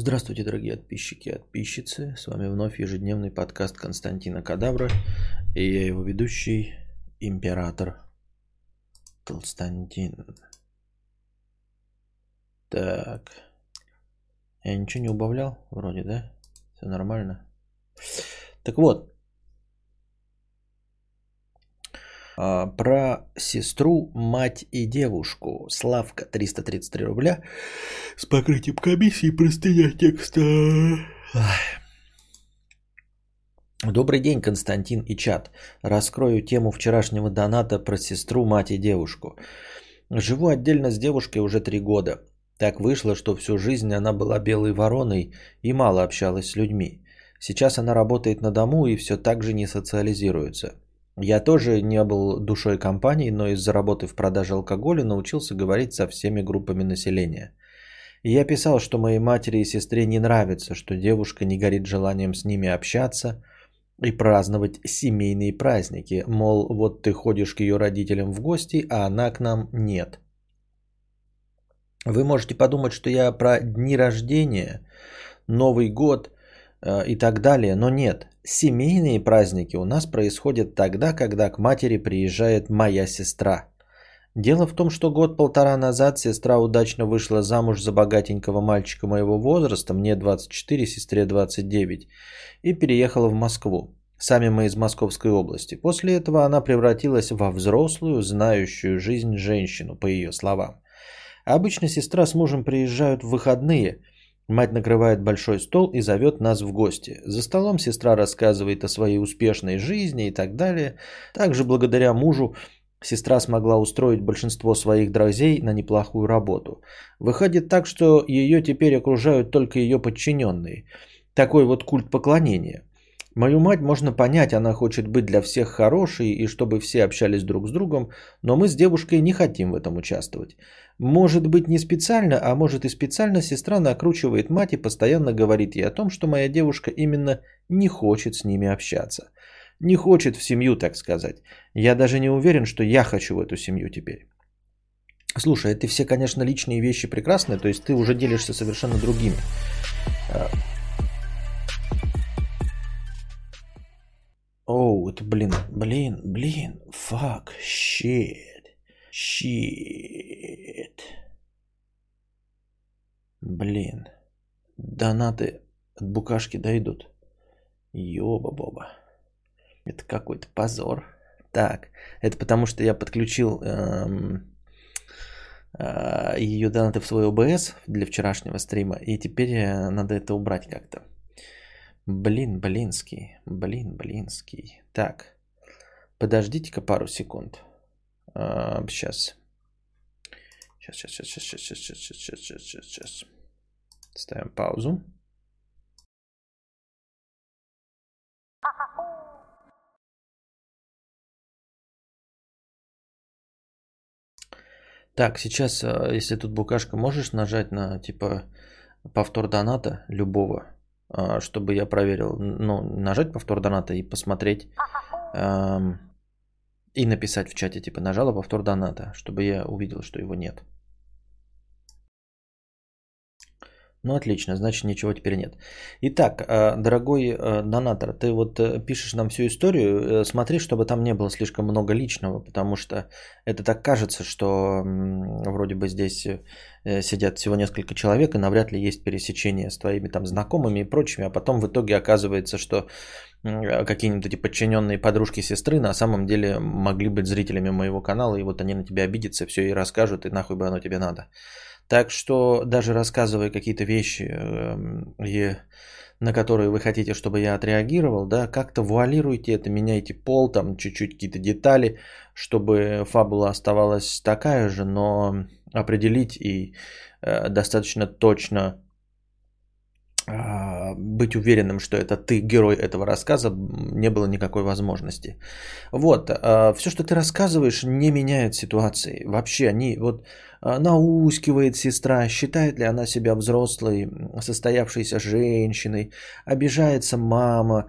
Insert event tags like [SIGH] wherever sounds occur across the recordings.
Здравствуйте, дорогие подписчики и подписчицы. С вами вновь ежедневный подкаст Константина Кадавра. И я его ведущий, император Константин. Так. Я ничего не убавлял? Вроде, да? Все нормально. Так вот. А, про сестру, мать и девушку. Славка 333 рубля. С покрытием комиссии простыня текста. Добрый день, Константин и чат. Раскрою тему вчерашнего доната про сестру, мать и девушку. Живу отдельно с девушкой уже три года. Так вышло, что всю жизнь она была белой вороной и мало общалась с людьми. Сейчас она работает на дому и все так же не социализируется. Я тоже не был душой компании, но из-за работы в продаже алкоголя научился говорить со всеми группами населения. И я писал, что моей матери и сестре не нравится, что девушка не горит желанием с ними общаться и праздновать семейные праздники. Мол, вот ты ходишь к ее родителям в гости, а она к нам нет. Вы можете подумать, что я про дни рождения, Новый год э, и так далее, но нет. Семейные праздники у нас происходят тогда, когда к матери приезжает моя сестра. Дело в том, что год-полтора назад сестра удачно вышла замуж за богатенького мальчика моего возраста, мне 24, сестре 29, и переехала в Москву. Сами мы из Московской области. После этого она превратилась во взрослую, знающую жизнь женщину, по ее словам. Обычно сестра с мужем приезжают в выходные – Мать накрывает большой стол и зовет нас в гости. За столом сестра рассказывает о своей успешной жизни и так далее. Также благодаря мужу сестра смогла устроить большинство своих друзей на неплохую работу. Выходит так, что ее теперь окружают только ее подчиненные. Такой вот культ поклонения. Мою мать можно понять, она хочет быть для всех хорошей и чтобы все общались друг с другом, но мы с девушкой не хотим в этом участвовать. Может быть не специально, а может и специально сестра накручивает мать и постоянно говорит ей о том, что моя девушка именно не хочет с ними общаться. Не хочет в семью, так сказать. Я даже не уверен, что я хочу в эту семью теперь. Слушай, это все, конечно, личные вещи прекрасные, то есть ты уже делишься совершенно другими. Оу, это блин, блин, блин, fuck, shit, shit. Блин, донаты от букашки дойдут. Ёба-боба. Это какой-то позор. Так, это потому что я подключил эм, э, ее донаты в свой ОБС для вчерашнего стрима, и теперь э, надо это убрать как-то. Блин, блинский. Блин, блинский. Так. Подождите-ка пару секунд. А, сейчас. Сейчас, сейчас, сейчас, сейчас, сейчас, сейчас, сейчас, сейчас, сейчас, сейчас. Ставим паузу. Так, сейчас, если тут букашка, можешь нажать на типа повтор доната любого, а, чтобы я проверил, ну, нажать повтор доната и посмотреть эм, и написать в чате, типа, нажала повтор доната, чтобы я увидел, что его нет. Ну, отлично, значит, ничего теперь нет. Итак, э, дорогой э, донатор, ты вот э, пишешь нам всю историю, смотри, чтобы там не было слишком много личного, потому что это так кажется, что вроде бы здесь сидят всего несколько человек, и навряд ли есть пересечение с твоими там знакомыми и прочими, а потом в итоге оказывается, что какие-нибудь эти подчиненные подружки сестры на самом деле могли быть зрителями моего канала, и вот они на тебя обидятся, все и расскажут, и нахуй бы оно тебе надо. Так что даже рассказывая какие-то вещи, эм, на которые вы хотите, чтобы я отреагировал, да, как-то вуалируйте это, меняйте пол, там чуть-чуть какие-то детали, чтобы фабула оставалась такая же, но определить и э, достаточно точно а, быть уверенным, что это ты герой этого рассказа, не было никакой возможности. Вот, а, все, что ты рассказываешь, не меняет ситуации. Вообще, они вот наускивает сестра, считает ли она себя взрослой, состоявшейся женщиной, обижается мама,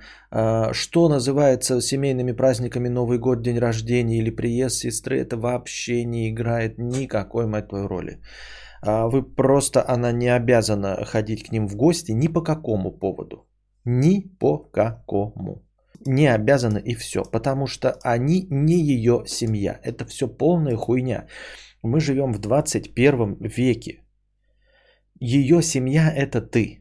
что называется семейными праздниками Новый год, день рождения или приезд сестры, это вообще не играет никакой, твоей, роли. А вы просто, она не обязана ходить к ним в гости ни по какому поводу. Ни по какому. Не обязана и все. Потому что они не ее семья. Это все полная хуйня. Мы живем в 21 веке. Ее семья это ты.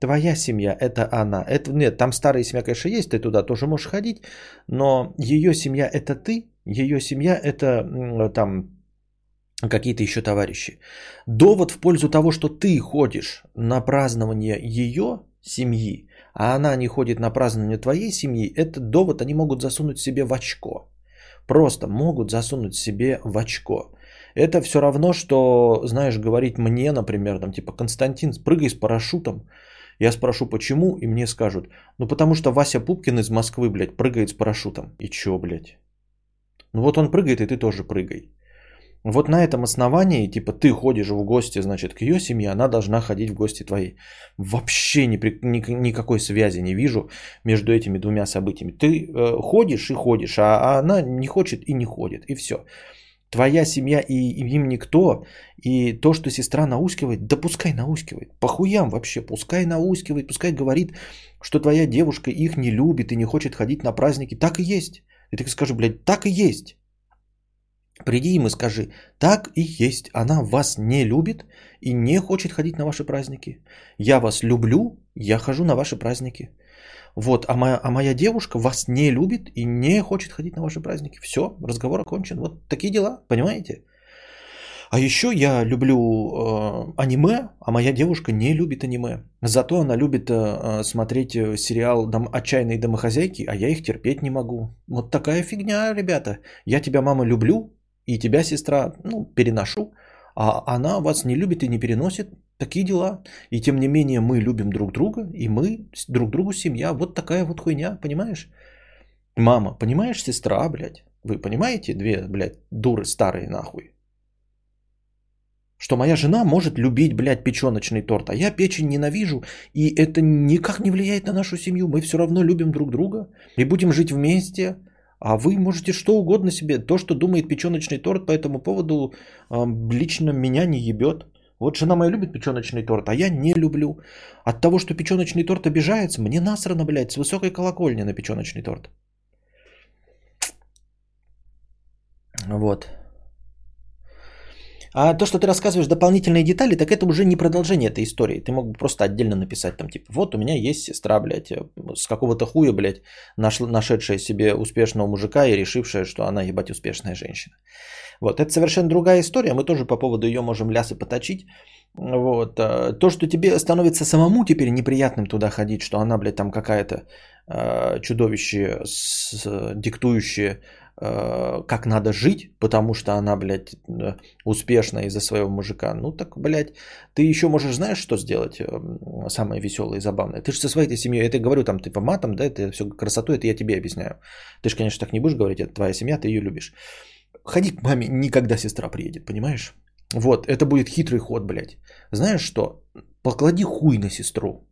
Твоя семья это она. Это, нет, там старая семья, конечно, есть, ты туда тоже можешь ходить, но ее семья это ты, ее семья это там какие-то еще товарищи. Довод в пользу того, что ты ходишь на празднование ее семьи, а она не ходит на празднование твоей семьи, этот довод они могут засунуть себе в очко. Просто могут засунуть себе в очко. Это все равно, что, знаешь, говорить мне, например, там, типа, Константин, прыгай с парашютом. Я спрошу, почему, и мне скажут, ну, потому что Вася Пупкин из Москвы, блядь, прыгает с парашютом. И чё, блядь? Ну, вот он прыгает, и ты тоже прыгай. Вот на этом основании, типа, ты ходишь в гости, значит, к ее семье, она должна ходить в гости твоей. Вообще ни, ни, никакой связи не вижу между этими двумя событиями. Ты э, ходишь и ходишь, а, а она не хочет и не ходит, и все. Твоя семья и, им никто, и то, что сестра наускивает, да пускай наускивает, похуям вообще, пускай наускивает, пускай говорит, что твоя девушка их не любит и не хочет ходить на праздники, так и есть. И ты скажи, блядь, так и есть. Приди им и скажи, так и есть, она вас не любит и не хочет ходить на ваши праздники. Я вас люблю, я хожу на ваши праздники. Вот, а моя, а моя девушка вас не любит и не хочет ходить на ваши праздники. Все, разговор окончен. Вот такие дела, понимаете? А еще я люблю э, аниме, а моя девушка не любит аниме. Зато она любит э, смотреть э, сериал дом, «Отчаянные домохозяйки», а я их терпеть не могу. Вот такая фигня, ребята. Я тебя, мама, люблю, и тебя, сестра, ну, переношу, а она вас не любит и не переносит. Такие дела. И тем не менее мы любим друг друга, и мы друг другу семья. Вот такая вот хуйня, понимаешь? Мама, понимаешь, сестра, блядь? Вы понимаете, две, блядь, дуры старые нахуй? Что моя жена может любить, блядь, печеночный торт, а я печень ненавижу, и это никак не влияет на нашу семью. Мы все равно любим друг друга и будем жить вместе. А вы можете что угодно себе. То, что думает печеночный торт по этому поводу, лично меня не ебет. Вот жена моя любит печеночный торт, а я не люблю. От того, что печеночный торт обижается, мне насрано, блядь, с высокой колокольни на печеночный торт. Вот. А то, что ты рассказываешь дополнительные детали, так это уже не продолжение этой истории. Ты мог бы просто отдельно написать там, типа, вот у меня есть сестра, блядь, э, с какого-то хуя, блядь, нашла, нашедшая себе успешного мужика и решившая, что она, ебать, успешная женщина. Вот, это совершенно другая история, мы тоже по поводу ее можем лясы поточить. Вот, э, то, что тебе становится самому теперь неприятным туда ходить, что она, блядь, там какая-то э, чудовище, диктующее как надо жить, потому что она, блядь, э, успешна из-за своего мужика. Ну так, блядь, ты еще можешь, знаешь, что сделать э, самое веселое и забавное? Ты же со своей семьей, тебе говорю, там, ты по матам, да, это все красоту, это я тебе объясняю. Ты же, конечно, так не будешь говорить, это твоя семья, ты ее любишь. Ходи к маме, никогда сестра приедет, понимаешь? Вот, это будет хитрый ход, блядь. Знаешь что? Поклади хуй на сестру.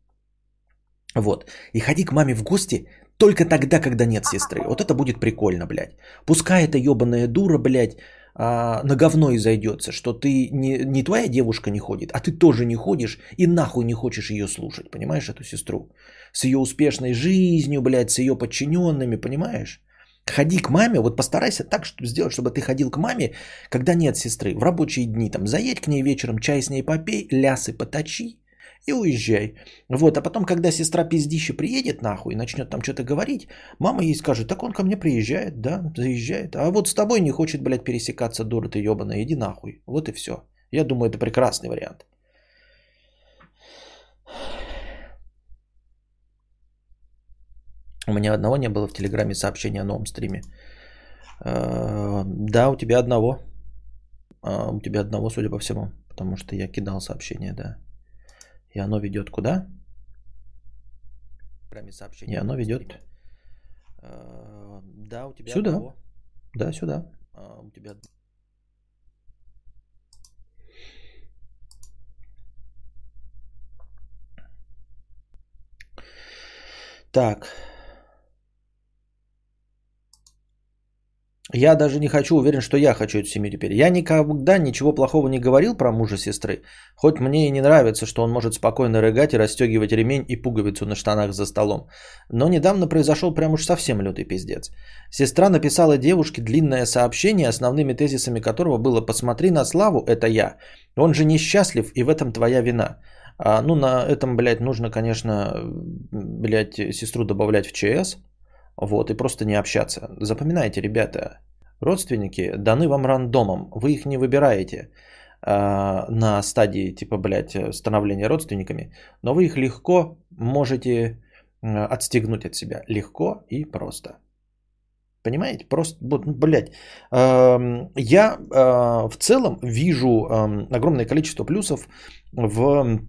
Вот. И ходи к маме в гости только тогда, когда нет сестры. Вот это будет прикольно, блядь. Пускай эта ебаная дура, блядь, а, на говно и зайдется, что ты не, не твоя девушка не ходит, а ты тоже не ходишь и нахуй не хочешь ее слушать, понимаешь, эту сестру? С ее успешной жизнью, блядь, с ее подчиненными, понимаешь? Ходи к маме, вот постарайся так чтобы сделать, чтобы ты ходил к маме, когда нет сестры, в рабочие дни, там, заедь к ней вечером, чай с ней попей, лясы поточи, и уезжай. Вот, а потом, когда сестра пиздище приедет нахуй и начнет там что-то говорить, мама ей скажет, так он ко мне приезжает, да, заезжает. А вот с тобой не хочет, блядь, пересекаться, дура ты ебаная, иди нахуй. Вот и все. Я думаю, это прекрасный вариант. У меня одного не было в Телеграме сообщения о новом стриме. Э, да, у тебя одного. А, у тебя одного, судя по всему. Потому что я кидал сообщение, да. И оно ведет куда? Программе сообщения. И оно ведет... Да, у тебя сюда. Одного. Да, сюда. А, у тебя... Так. Я даже не хочу, уверен, что я хочу эту семью теперь. Я никогда ничего плохого не говорил про мужа сестры. Хоть мне и не нравится, что он может спокойно рыгать и расстегивать ремень и пуговицу на штанах за столом. Но недавно произошел прям уж совсем лютый пиздец. Сестра написала девушке длинное сообщение, основными тезисами которого было «Посмотри на Славу, это я. Он же несчастлив, и в этом твоя вина». А, ну, на этом, блядь, нужно, конечно, блядь, сестру добавлять в ЧС. Вот, и просто не общаться. Запоминайте, ребята, родственники даны вам рандомом. Вы их не выбираете э, на стадии, типа, блядь, становления родственниками, но вы их легко можете отстегнуть от себя. Легко и просто. Понимаете? Просто, блядь, э, я э, в целом вижу огромное количество плюсов в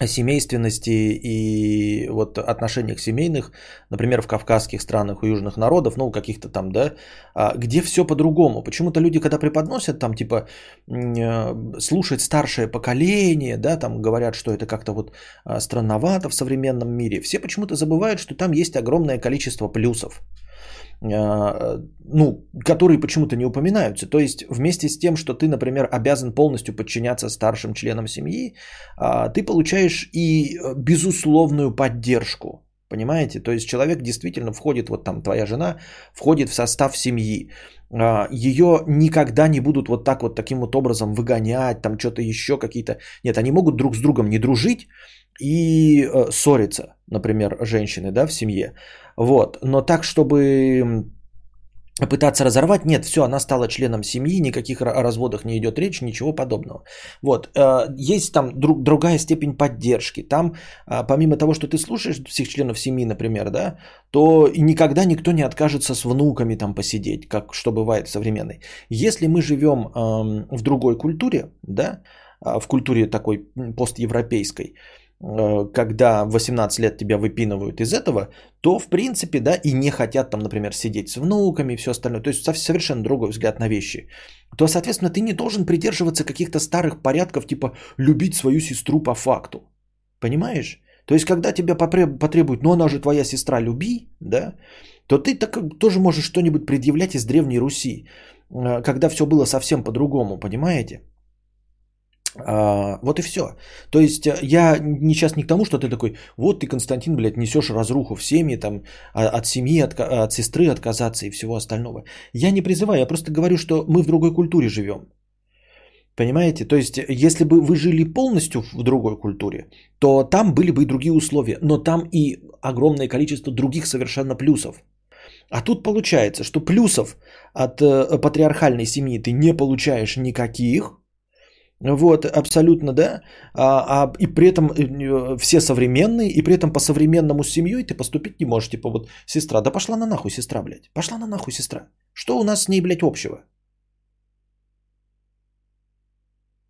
семейственности и вот отношениях семейных, например, в кавказских странах у южных народов, ну, каких-то там, да, а, где все по-другому. Почему-то люди, когда преподносят там, типа, э, слушать старшее поколение, да, там говорят, что это как-то вот а, странновато в современном мире, все почему-то забывают, что там есть огромное количество плюсов. А, ну, которые почему-то не упоминаются. То есть вместе с тем, что ты, например, обязан полностью подчиняться старшим членам семьи, а, ты получаешь и э, безусловную поддержку. Понимаете? То есть человек действительно входит, вот там твоя жена входит в состав семьи. А, Ее никогда не будут вот так вот таким вот образом выгонять, там что-то еще какие-то. Нет, они могут друг с другом не дружить и э, ссориться, например, женщины, да, в семье. Вот. Но так, чтобы пытаться разорвать, нет, все, она стала членом семьи, никаких о разводах не идет речь, ничего подобного. Вот, э, есть там друг, другая степень поддержки. Там, э, помимо того, что ты слушаешь всех членов семьи, например, да, то никогда никто не откажется с внуками там посидеть, как что бывает в современной. Если мы живем в другой культуре, да, в культуре такой постевропейской, Э, когда 18 лет тебя выпинывают из этого, то в принципе, да, и не хотят там, например, сидеть с внуками и все остальное, то есть совершенно другой взгляд на вещи, то, соответственно, ты не должен придерживаться каких-то старых порядков, типа любить свою сестру по факту. Понимаешь? То есть, когда тебя потребуют, ну она же твоя сестра, люби, да, то ты так, тоже можешь что-нибудь предъявлять из Древней Руси, э, когда все было совсем по-другому, понимаете? А, вот и все. То есть э, я не сейчас не к тому, что ты такой, вот ты, Константин, блядь, несешь разруху в семье, там, а, от семьи, от, от сестры отказаться и всего остального. Я не призываю, я просто говорю, что мы в другой культуре живем. Понимаете? То есть, если бы вы жили полностью в другой культуре, то там были бы и другие условия, но там и огромное количество других совершенно плюсов. А тут получается, что плюсов от э, патриархальной семьи ты не получаешь никаких – вот, абсолютно, да. А, а, и при этом э, все современные, и при этом по-современному с семьей ты поступить не можешь. Типа вот сестра, да пошла на нахуй сестра, блядь. Пошла на нахуй сестра. Что у нас с ней, блядь, общего?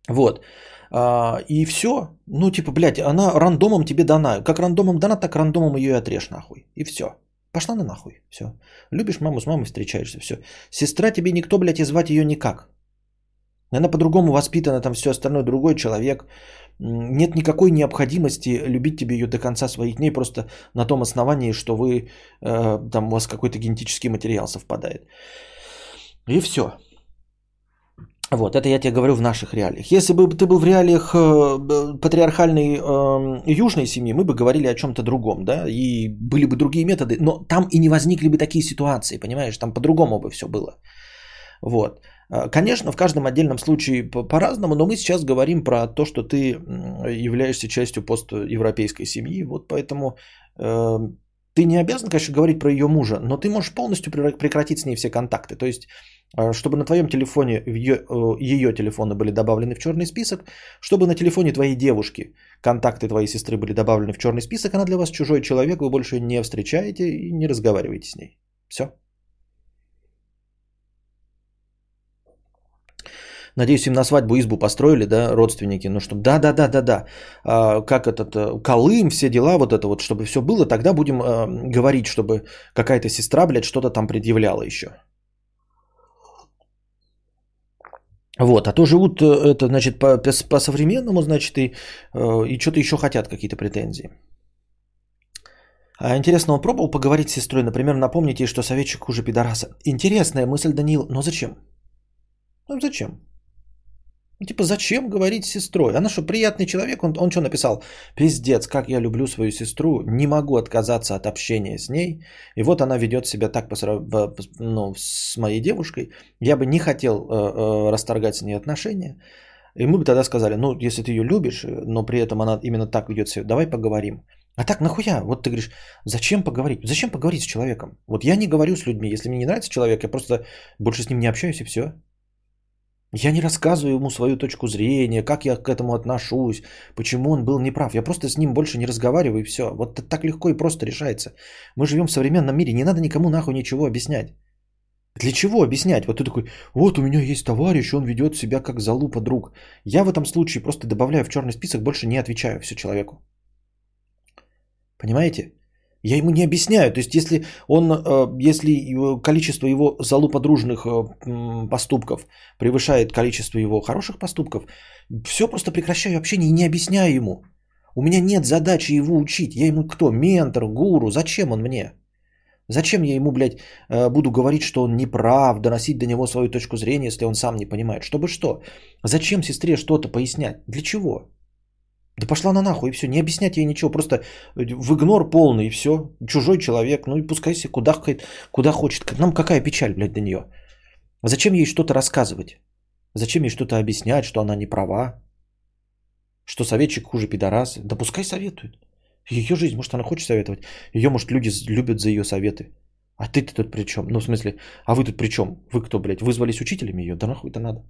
Вот. А, и все. Ну, типа, блядь, она рандомом тебе дана. Как рандомом дана, так рандомом ее и отрежь нахуй. И все. Пошла на нахуй. Все. Любишь маму с мамой встречаешься. Все. Сестра тебе никто, блядь, и звать ее никак. Она по-другому воспитана, там все остальное, другой человек. Нет никакой необходимости любить тебе ее до конца своих дней, просто на том основании, что вы, э, там у вас какой-то генетический материал совпадает. И все. Вот, это я тебе говорю в наших реалиях. Если бы ты был в реалиях э, патриархальной э, южной семьи, мы бы говорили о чем-то другом, да, и были бы другие методы, но там и не возникли бы такие ситуации, понимаешь, там по-другому бы все было. Вот. А, конечно, в каждом отдельном случае по-разному, но мы сейчас говорим про то, что ты являешься частью постевропейской семьи, вот поэтому э, ты не обязан, конечно, говорить про ее мужа, но ты можешь полностью прекратить с ней все контакты. То есть, э, чтобы на твоем телефоне ее, э, ее телефоны были добавлены в черный список, чтобы на телефоне твоей девушки контакты твоей сестры были добавлены в черный список, она для вас чужой человек, вы больше не встречаете и не разговариваете с ней. Все. Надеюсь, им на свадьбу избу построили, да, родственники, ну, чтобы, да-да-да-да-да, а, как этот, э, Колым, все дела, вот это вот, чтобы все было, тогда будем а, говорить, чтобы какая-то сестра, блядь, что-то там предъявляла еще. Вот, а то живут, э, это, значит, по, современному, значит, и, и что-то еще хотят, какие-то претензии. А интересно, он пробовал поговорить с сестрой, например, напомнить ей, что советчик хуже пидораса? Интересная мысль, Данил, но зачем? Ну зачем? Ну, типа, зачем говорить с сестрой? Она что, приятный человек? Он, он что написал? Пиздец, как я люблю свою сестру, не могу отказаться от общения с ней. И вот она ведет себя так по, по, ну, с моей девушкой. Я бы не хотел э, э, расторгать с ней отношения. И мы бы тогда сказали, ну, если ты ее любишь, но при этом она именно так ведет себя, давай поговорим. А так нахуя? Вот ты говоришь, зачем поговорить? Зачем поговорить с человеком? Вот я не говорю с людьми. Если мне не нравится человек, я просто больше с ним не общаюсь и все. Я не рассказываю ему свою точку зрения, как я к этому отношусь, почему он был неправ. Я просто с ним больше не разговариваю и все. Вот так легко и просто решается. Мы живем в современном мире, не надо никому нахуй ничего объяснять. Для чего объяснять? Вот ты такой, вот у меня есть товарищ, он ведет себя как залупа друг. Я в этом случае просто добавляю в черный список, больше не отвечаю все человеку. Понимаете? Я ему не объясняю. То есть, если, он, э, если количество его залуподружных э, поступков превышает количество его хороших поступков, все просто прекращаю общение и не объясняю ему. У меня нет задачи его учить. Я ему кто? Ментор, гуру. Зачем он мне? Зачем я ему, блядь, э, буду говорить, что он неправ, доносить до него свою точку зрения, если он сам не понимает? Чтобы что? Зачем сестре что-то пояснять? Для чего? Да пошла на нахуй, и все, не объяснять ей ничего, просто в игнор полный, и все. Чужой человек, ну и пускай себе куда, куда хочет. Нам какая печаль, блядь, до нее? Зачем ей что-то рассказывать? Зачем ей что-то объяснять, что она не права? Что советчик хуже пидорас? Да пускай советует. Ее жизнь, может, она хочет советовать. Ее, может, люди любят за ее советы. А ты-то тут при чем? Ну, в смысле, а вы тут при чем? Вы кто, блядь, вызвались учителями ее? Да нахуй это надо?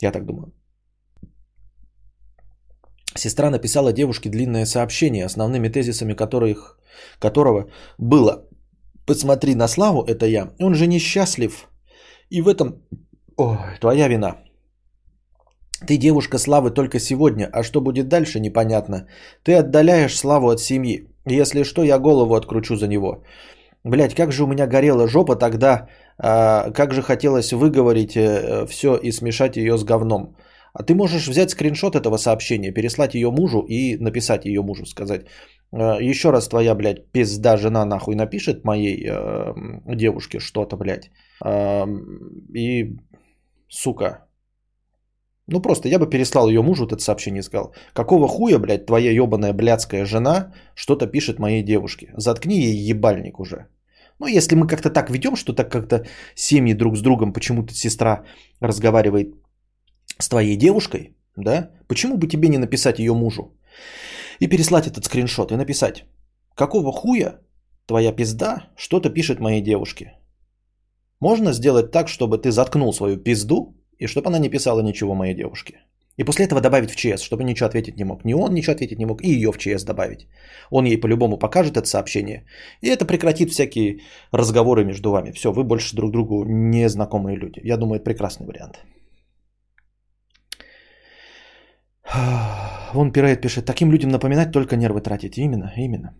Я так думаю. Сестра написала девушке длинное сообщение, основными тезисами которых, которого было «Посмотри на Славу, это я, он же несчастлив, и в этом Ой, твоя вина. Ты девушка Славы только сегодня, а что будет дальше, непонятно. Ты отдаляешь Славу от семьи. Если что, я голову откручу за него. Блять, как же у меня горела жопа тогда, а, как же хотелось выговорить э, все и смешать ее с говном. А ты можешь взять скриншот этого сообщения, переслать ее мужу и написать ее мужу, сказать, «Э, еще раз твоя, блядь, пизда жена нахуй напишет моей э, девушке что-то, блядь. Э, и, сука, ну просто я бы переслал ее мужу это сообщение и сказал, какого хуя, блядь, твоя ебаная блядская жена что-то пишет моей девушке. Заткни ей ебальник уже. Ну, если мы как-то так ведем, что так как-то семьи друг с другом, почему-то сестра разговаривает с твоей девушкой, да, почему бы тебе не написать ее мужу и переслать этот скриншот и написать, какого хуя твоя пизда что-то пишет моей девушке. Можно сделать так, чтобы ты заткнул свою пизду и чтобы она не писала ничего моей девушке. И после этого добавить в ЧС, чтобы ничего ответить не мог. Ни он ничего ответить не мог, и ее в ЧС добавить. Он ей по-любому покажет это сообщение. И это прекратит всякие разговоры между вами. Все, вы больше друг другу не знакомые люди. Я думаю, это прекрасный вариант. [SIGHS] Вон Пирейт пишет, таким людям напоминать только нервы тратить. Именно, именно.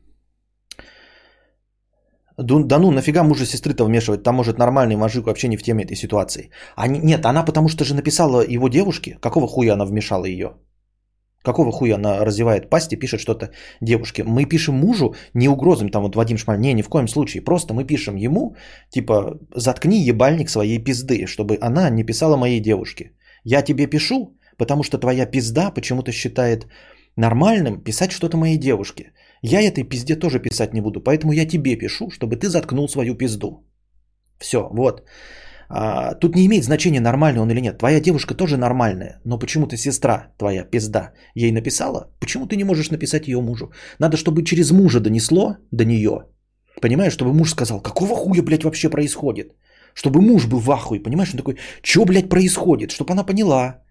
Да ну, нафига мужа сестры-то вмешивать? Там, может, нормальный мужик вообще не в теме этой ситуации. А нет, она потому что же написала его девушке. Какого хуя она вмешала ее? Какого хуя она развивает пасть и пишет что-то девушке? Мы пишем мужу, не угрозами, там вот Вадим Шмаль, не, ни в коем случае. Просто мы пишем ему, типа, заткни ебальник своей пизды, чтобы она не писала моей девушке. Я тебе пишу, потому что твоя пизда почему-то считает нормальным писать что-то моей девушке. Я этой пизде тоже писать не буду, поэтому я тебе пишу, чтобы ты заткнул свою пизду. Все, вот. А, тут не имеет значения, нормальный он или нет. Твоя девушка тоже нормальная, но почему-то сестра твоя, пизда, ей написала, почему ты не можешь написать ее мужу? Надо, чтобы через мужа донесло до нее. Понимаешь, чтобы муж сказал, какого хуя, блядь, вообще происходит? Чтобы муж был в ахуе, понимаешь? Он такой, что, блядь, происходит? Чтобы она поняла,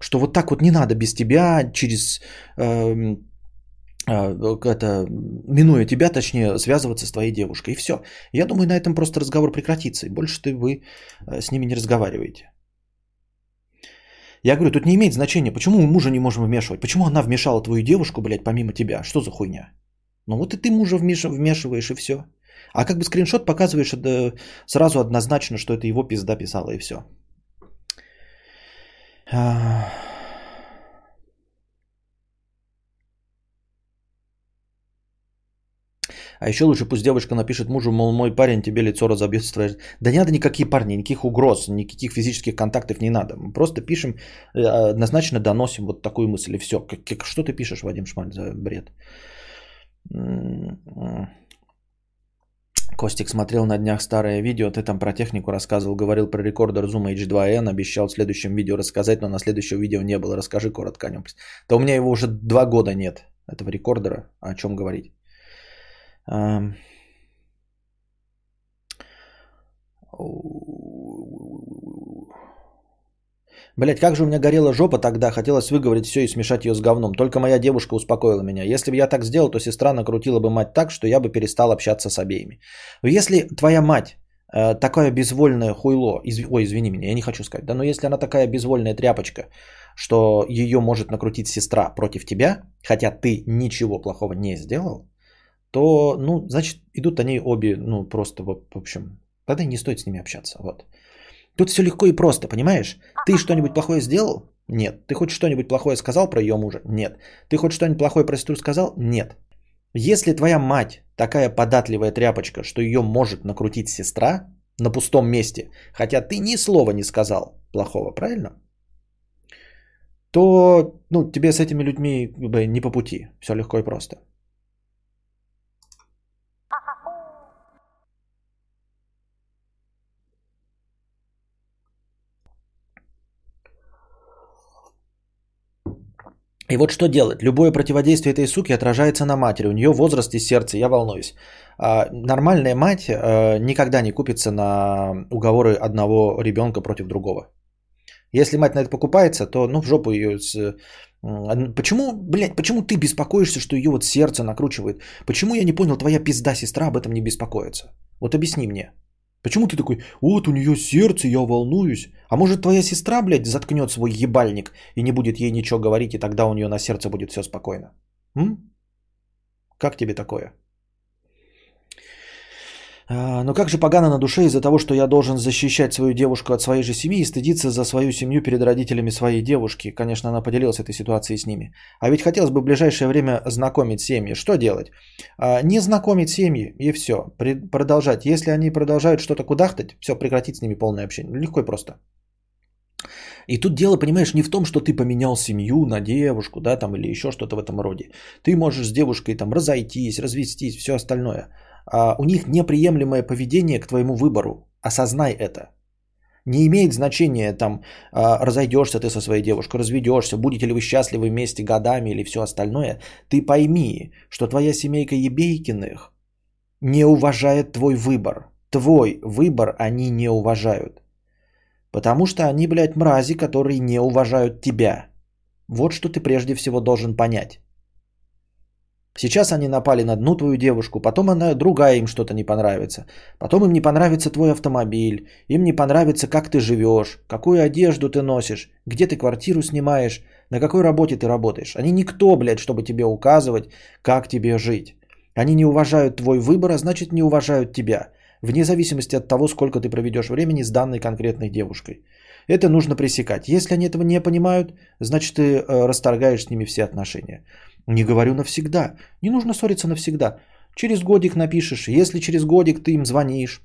что вот так вот не надо без тебя, через э, э, это, минуя тебя, точнее, связываться с твоей девушкой. И все. Я думаю, на этом просто разговор прекратится. И больше ты вы э, с ними не разговариваете. Я говорю, тут не имеет значения, почему мы мужа не можем вмешивать. Почему она вмешала твою девушку, блядь, помимо тебя? Что за хуйня? Ну вот и ты мужа вмешиваешь, и все. А как бы скриншот показываешь это сразу однозначно, что это его пизда писала, и все. А еще лучше пусть девушка напишет мужу, мол, мой парень тебе лицо разобьет. Да не надо никакие парни, никаких угроз, никаких физических контактов не надо. Мы просто пишем, э, однозначно доносим вот такую мысль и все. Что ты пишешь, Вадим Шмаль, за бред? Костик смотрел на днях старое видео, ты там про технику рассказывал, говорил про рекордер Zoom H2N, обещал в следующем видео рассказать, но на следующем видео не было. Расскажи коротко о нем. Да у меня его уже два года нет, этого рекордера, о чем говорить. Блять, как же у меня горела жопа тогда, хотелось выговорить все и смешать ее с говном. Только моя девушка успокоила меня. Если бы я так сделал, то сестра накрутила бы мать так, что я бы перестал общаться с обеими. Если твоя мать э, такая безвольная хуйло, из, ой, извини меня, я не хочу сказать, да, но если она такая безвольная тряпочка, что ее может накрутить сестра против тебя, хотя ты ничего плохого не сделал, то, ну, значит, идут они обе, ну, просто, в общем, тогда не стоит с ними общаться, вот. Тут все легко и просто, понимаешь? Ты что-нибудь плохое сделал? Нет. Ты хоть что-нибудь плохое сказал про ее мужа? Нет. Ты хоть что-нибудь плохое про сестру сказал? Нет. Если твоя мать такая податливая тряпочка, что ее может накрутить сестра на пустом месте, хотя ты ни слова не сказал плохого, правильно? То ну, тебе с этими людьми не по пути. Все легко и просто. И вот что делать? Любое противодействие этой суки отражается на матери. У нее возраст и сердце, я волнуюсь. А, нормальная мать а, никогда не купится на уговоры одного ребенка против другого. Если мать на это покупается, то ну в жопу ее с... Почему, блядь, почему ты беспокоишься, что ее вот сердце накручивает? Почему я не понял, твоя пизда сестра об этом не беспокоится? Вот объясни мне. Почему ты такой, вот у нее сердце, я волнуюсь. А может твоя сестра, блядь, заткнет свой ебальник и не будет ей ничего говорить, и тогда у нее на сердце будет все спокойно? М? Как тебе такое? А, но как же погано на душе из-за того, что я должен защищать свою девушку от своей же семьи и стыдиться за свою семью перед родителями своей девушки. Конечно, она поделилась этой ситуацией с ними. А ведь хотелось бы в ближайшее время знакомить семьи. Что делать? А, не знакомить семьи и все. Продолжать. Если они продолжают что-то кудахтать, все, прекратить с ними полное общение. Легко и просто. И тут дело, понимаешь, не в том, что ты поменял семью на девушку, да, там, или еще что-то в этом роде. Ты можешь с девушкой там разойтись, развестись, все остальное. А, у них неприемлемое поведение к твоему выбору. Осознай это. Не имеет значения, там, а, разойдешься ты со своей девушкой, разведешься, будете ли вы счастливы вместе годами или все остальное. Ты пойми, что твоя семейка Ебейкиных не уважает твой выбор. Твой выбор они не уважают. Потому что они, блядь, мрази, которые не уважают тебя. Вот что ты прежде всего должен понять. Сейчас они напали на одну твою девушку, потом она другая им что-то не понравится. Потом им не понравится твой автомобиль, им не понравится, как ты живешь, какую одежду ты носишь, где ты квартиру снимаешь, на какой работе ты работаешь. Они никто, блядь, чтобы тебе указывать, как тебе жить. Они не уважают твой выбор, а значит не уважают тебя. Вне зависимости от того, сколько ты проведешь времени с данной конкретной девушкой. Это нужно пресекать. Если они этого не понимают, значит ты э, расторгаешь с ними все отношения. Не говорю навсегда. Не нужно ссориться навсегда. Через годик напишешь. Если через годик ты им звонишь,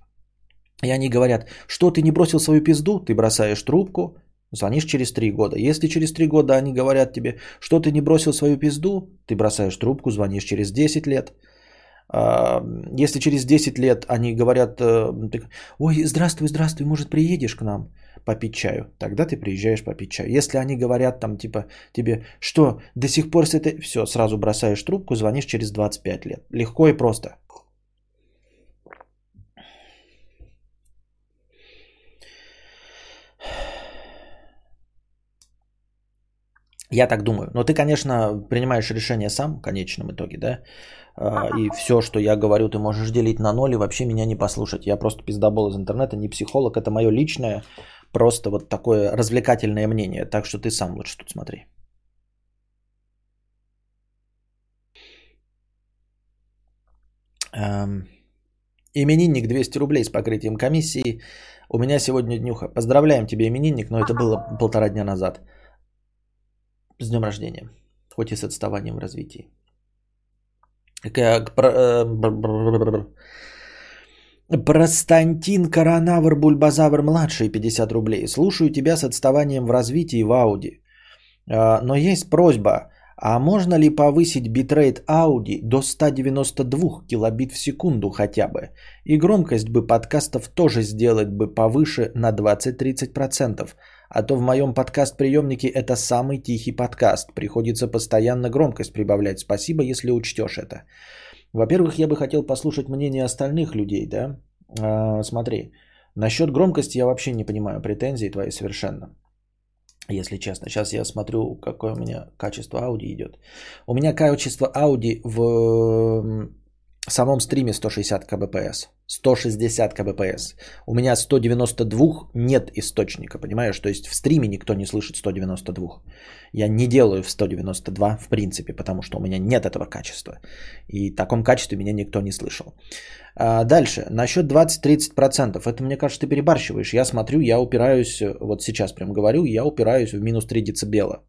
и они говорят, что ты не бросил свою пизду, ты бросаешь трубку, звонишь через три года. Если через три года они говорят тебе, что ты не бросил свою пизду, ты бросаешь трубку, звонишь через 10 лет. А, если через 10 лет они говорят, э, ой, здравствуй, здравствуй, может приедешь к нам? Попить чаю. Тогда ты приезжаешь попить чай. Если они говорят там типа тебе, что до сих пор с этой... Все, сразу бросаешь трубку, звонишь через 25 лет. Легко и просто. Я так думаю. Но ты, конечно, принимаешь решение сам в конечном итоге, да? А, и все, что я говорю, ты можешь делить на ноль и вообще меня не послушать. Я просто пиздобол из интернета, не психолог. Это мое личное Просто вот такое развлекательное мнение. Так что ты сам лучше тут смотри. Эм, именинник 200 рублей с покрытием комиссии. У меня сегодня днюха. Поздравляем тебя, именинник, но это было полтора дня назад. С днем рождения. Хоть и с отставанием в развитии. Простантин Коронавр Бульбазавр младший 50 рублей. Слушаю тебя с отставанием в развитии в Ауди. А, Но есть просьба, а можно ли повысить битрейт Ауди до 192 килобит в секунду хотя бы? И громкость бы подкастов тоже сделать бы повыше на 20-30%. А то в моем подкаст-приемнике это самый тихий подкаст. Приходится постоянно громкость прибавлять. Спасибо, если учтешь это. Во-первых, я бы хотел послушать мнение остальных людей, да? А, смотри, насчет громкости я вообще не понимаю претензий твои совершенно. Если честно, сейчас я смотрю, какое у меня качество ауди идет. У меня качество ауди в м, самом стриме 160 кбпс. 160 кбпс. У меня 192 нет источника, понимаешь? То есть в стриме никто не слышит 192. Я не делаю в 192 в принципе, потому что у меня нет этого качества. И в таком качестве меня никто не слышал. А, дальше, насчет 20-30%. Это, мне кажется, ты перебарщиваешь. Я смотрю, я упираюсь, вот сейчас прям говорю, я упираюсь в минус 3 децибела.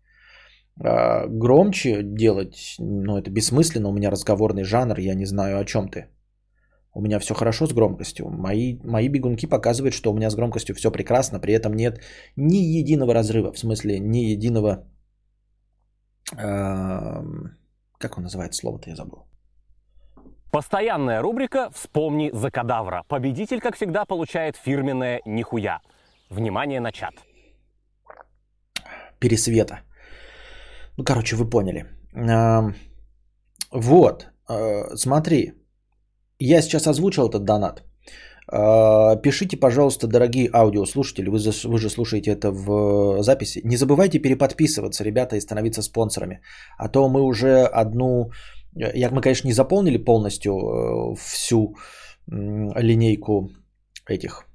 А, громче делать, ну это бессмысленно, у меня разговорный жанр, я не знаю о чем ты. У меня все хорошо с громкостью. Мои, мои бегунки показывают, что у меня с громкостью все прекрасно, при этом нет ни единого разрыва, в смысле ни единого... эм, как он называется слово-то, я забыл. Постоянная рубрика «Вспомни за кадавра». Победитель, как всегда, получает фирменное «Нихуя». Внимание на чат. Пересвета. Ну, короче, вы поняли. Вот, э, смотри, я сейчас озвучил этот донат. Э, Пишите, пожалуйста, дорогие аудиослушатели, вы, вы же слушаете это в записи. Не забывайте переподписываться, ребята, и становиться спонсорами. А то мы уже одну... э, Я, мы, конечно, не заполнили полностью э, всю линейку этих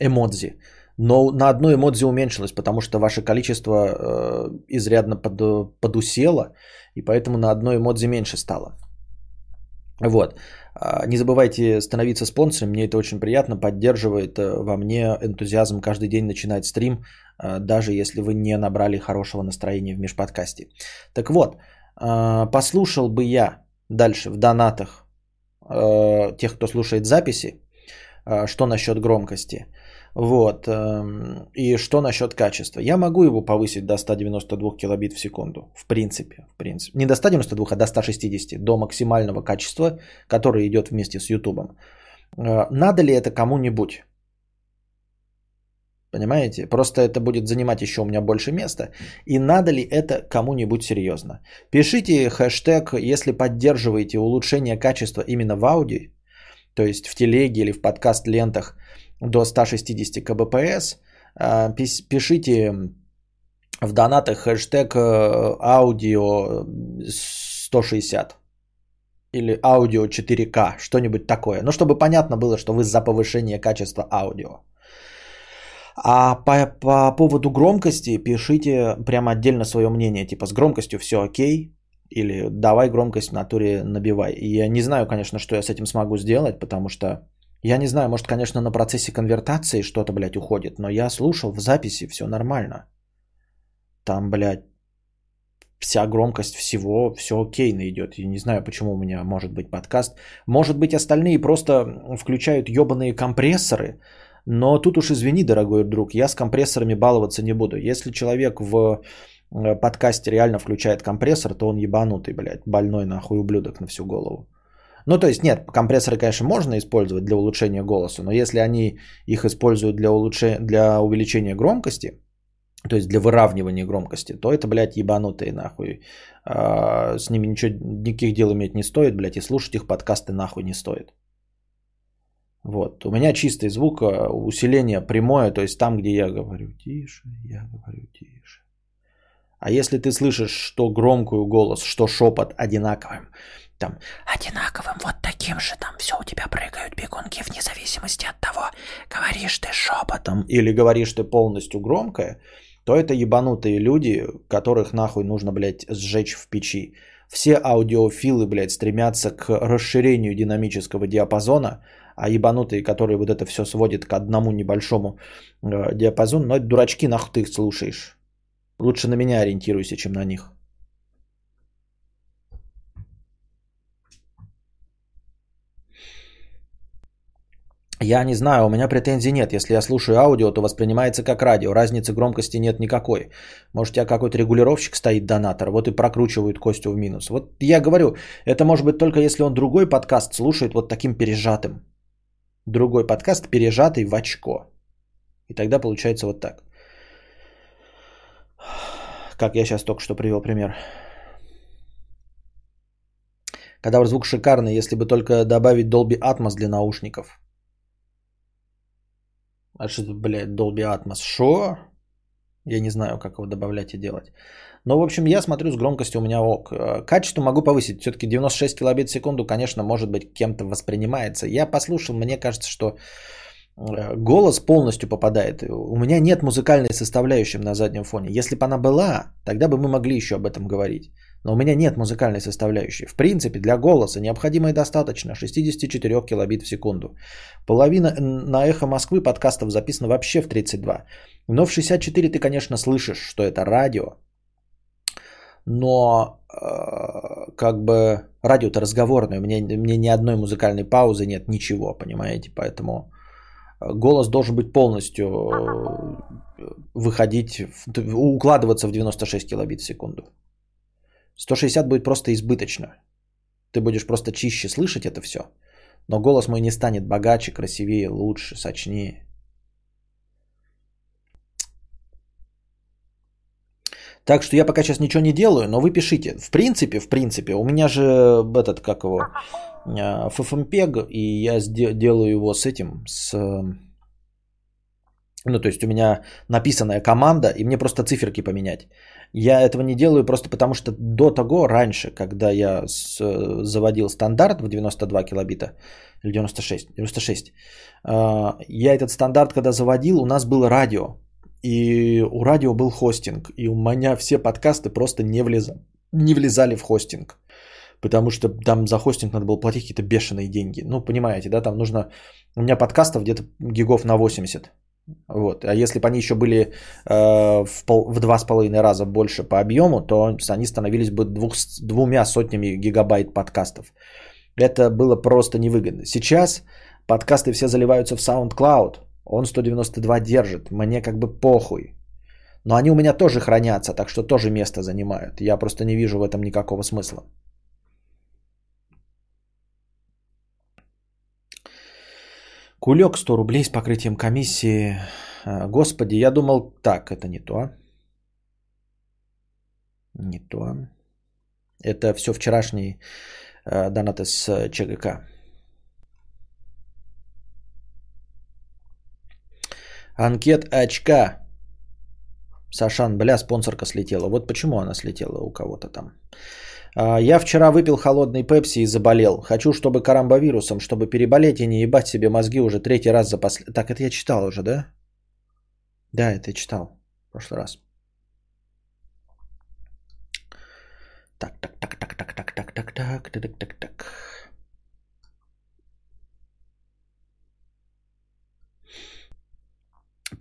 эмодзи. Но на одну эмодзи уменьшилось, потому что ваше количество э, изрядно под, подусело, и поэтому на одной эмодзи меньше стало. Вот. А, Не забывайте становиться спонсором, мне это очень приятно, поддерживает э, во мне энтузиазм каждый день начинать стрим, э, даже если вы не набрали хорошего настроения в межподкасте. Так вот, э, послушал бы я дальше в донатах тех, кто слушает записи, что насчет громкости. Вот. эм, И что насчет качества? Я могу его повысить до 192 килобит в секунду. В принципе. В принципе. Не до 192, а до 160. До максимального качества, которое идет вместе с YouTube. Э, Надо ли это кому-нибудь? Понимаете? Просто это будет занимать еще у меня больше места. И надо ли это кому-нибудь серьезно? Пишите хэштег, если поддерживаете улучшение качества именно в аудио, то есть в телеге или в подкаст-лентах до 160 кбпс. А, Пишите в донатах хэштег э, аудио 160 или аудио 4К, что-нибудь такое. Ну, чтобы понятно было, что вы за повышение качества аудио. А по, по поводу громкости пишите прямо отдельно свое мнение, типа с громкостью все окей, или давай громкость в натуре набивай. Я не знаю, конечно, что я с этим смогу сделать, потому что я не знаю, может, конечно, на процессе конвертации что-то, блядь, уходит, но я слушал в записи, все нормально. Там, блядь, вся громкость всего, все окейно идет. И не знаю, почему у меня может быть подкаст. Может быть, остальные просто включают ебаные компрессоры, но тут уж извини, дорогой друг, я с компрессорами баловаться не буду. Если человек в э, подкасте реально включает компрессор, то он ебанутый, блядь, больной нахуй ублюдок на всю голову. Ну, то есть, нет, компрессоры, конечно, можно использовать для улучшения голоса, но если они их используют для, улучшения, для увеличения громкости, то есть для выравнивания громкости, то это, блядь, ебанутые нахуй. А, с ними ничего, никаких дел иметь не стоит, блядь, и слушать их подкасты нахуй не стоит. Вот. У меня чистый звук, а, усиление прямое, то есть там, где я говорю тише, я говорю тише. А если ты слышишь, что громкую голос, что шепот одинаковым, там одинаковым вот таким же, там все у тебя прыгают бегунки вне зависимости от того, говоришь ты шепотом или говоришь ты полностью громкое, то это ебанутые люди, которых нахуй нужно, блядь, сжечь в печи. Все аудиофилы, блядь, стремятся к расширению динамического диапазона, а ебанутые, которые вот это все сводят к одному небольшому э, диапазону, ну это дурачки, нахуй ты их слушаешь. Лучше на меня ориентируйся, чем на них. Я не знаю, у меня претензий нет. Если я слушаю аудио, то воспринимается как радио. Разницы громкости нет никакой. Может, у тебя какой-то регулировщик стоит, донатор, вот и прокручивают Костю в минус. Вот я говорю, это может быть только если он другой подкаст слушает вот таким пережатым. Другой подкаст пережатый в очко. И тогда получается вот так. Как я сейчас только что привел пример. Когда звук шикарный, если бы только добавить Dolby Atmos для наушников – а что тут, блядь, Dolby Atmos? Шо? Я не знаю, как его добавлять и делать. Но, в общем, я смотрю с громкостью у меня ок. Э, качество могу повысить. Все-таки 96 килобит в секунду, конечно, может быть, кем-то воспринимается. Я послушал, мне кажется, что э, голос полностью попадает. У меня нет музыкальной составляющей на заднем фоне. Если бы она была, тогда бы мы могли еще об этом говорить. Но у меня нет музыкальной составляющей. В принципе, для голоса необходимо и достаточно 64 килобит в секунду. Половина на эхо Москвы подкастов записана вообще в 32. Но в 64 ты, конечно, слышишь, что это радио. Но э, как бы радио-то разговорное. Мне, мне ни одной музыкальной паузы нет, ничего, понимаете? Поэтому э, голос должен быть полностью э, выходить, укладываться в 96 килобит в секунду. 160 будет просто избыточно. Ты будешь просто чище слышать это все. Но голос мой не станет богаче, красивее, лучше, сочнее. Так что я пока сейчас ничего не делаю, но вы пишите. В принципе, в принципе, у меня же этот, как его, FFmpeg, а, и я делаю его с этим, с... Ну, то есть у меня написанная команда, и мне просто циферки поменять. Я этого не делаю просто потому, что до того, раньше, когда я с, заводил стандарт в 92 килобита, или 96, 96, я этот стандарт, когда заводил, у нас было радио. И у радио был хостинг. И у меня все подкасты просто не, влезали, не влезали в хостинг. Потому что там за хостинг надо было платить какие-то бешеные деньги. Ну, понимаете, да, там нужно... У меня подкастов где-то гигов на 80. Вот. А если бы они еще были э, в, два с половиной раза больше по объему, то они становились бы двух, двумя сотнями гигабайт подкастов. Это было просто невыгодно. Сейчас подкасты все заливаются в SoundCloud. Он 192 держит. Мне как бы похуй. Но они у меня тоже хранятся, так что тоже место занимают. Я просто не вижу в этом никакого смысла. Кулек 100 рублей с покрытием комиссии. А, господи, я думал, так, это не то. Не то. Это все вчерашний э, донат из э, ЧГК. Анкет очка. Сашан, бля, спонсорка слетела. Вот почему она слетела у кого-то там. А, я вчера выпил холодный пепси и заболел. Хочу, чтобы карамбовирусом, чтобы переболеть и не ебать себе мозги уже третий раз за послед... Так, это я читал уже, да? Да, это я читал в прошлый раз. Так, так, так, так, так, так, так, так, так, так, так, так.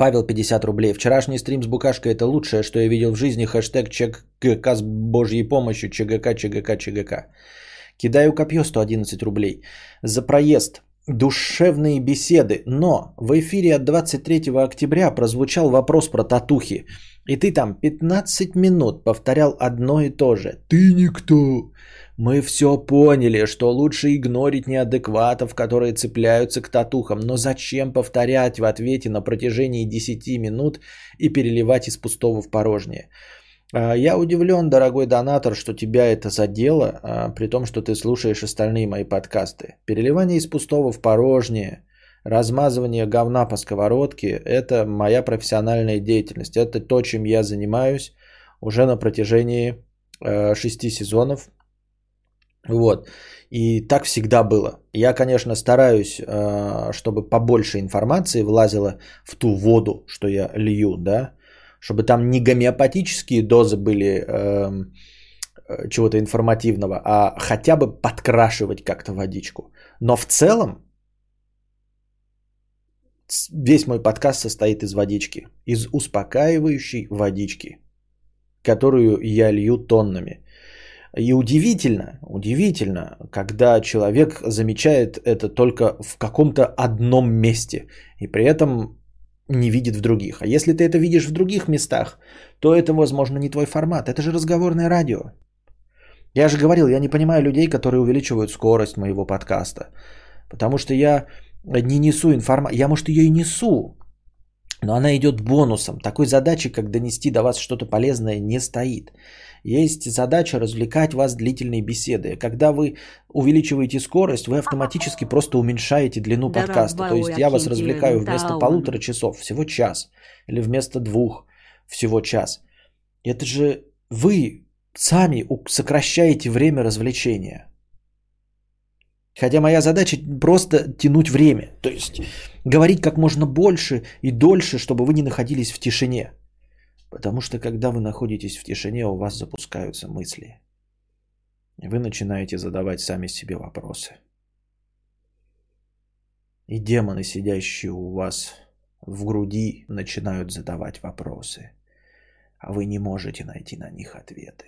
Павел 50 рублей. Вчерашний стрим с Букашкой это лучшее, что я видел в жизни. Хэштег ЧГК с божьей помощью. ЧГК, ЧГК, ЧГК. Кидаю копье 111 рублей. За проезд. Душевные беседы. Но в эфире от 23 октября прозвучал вопрос про татухи. И ты там 15 минут повторял одно и то же. Ты никто. Мы все поняли, что лучше игнорить неадекватов, которые цепляются к татухам, но зачем повторять в ответе на протяжении 10 минут и переливать из пустого в порожнее? А, я удивлен, дорогой донатор, что тебя это задело, а, при том, что ты слушаешь остальные мои подкасты. Переливание из пустого в порожнее, размазывание говна по сковородке – это моя профессиональная деятельность. Это то, чем я занимаюсь уже на протяжении э, шести сезонов – вот. И так всегда было. Я, конечно, стараюсь, э, чтобы побольше информации влазило в ту воду, что я лью, да, чтобы там не гомеопатические дозы были эм, э, чего-то информативного, а хотя бы подкрашивать как-то водичку. Но в целом весь мой подкаст состоит из водички, из успокаивающей водички, которую я лью тоннами. И удивительно, Удивительно, когда человек замечает это только в каком-то одном месте и при этом не видит в других. А если ты это видишь в других местах, то это, возможно, не твой формат. Это же разговорное радио. Я же говорил, я не понимаю людей, которые увеличивают скорость моего подкаста. Потому что я не несу информацию. Я, может, ее и несу, но она идет бонусом. Такой задачи, как донести до вас что-то полезное, не стоит. Есть задача развлекать вас длительной беседой. Когда вы увеличиваете скорость, вы автоматически просто уменьшаете длину подкаста. То есть я вас развлекаю вместо полутора часов всего час. Или вместо двух всего час. Это же вы сами сокращаете время развлечения. Хотя моя задача просто тянуть время. То есть говорить как можно больше и дольше, чтобы вы не находились в тишине. Потому что когда вы находитесь в тишине, у вас запускаются мысли. Вы начинаете задавать сами себе вопросы. И демоны, сидящие у вас в груди, начинают задавать вопросы. А вы не можете найти на них ответы.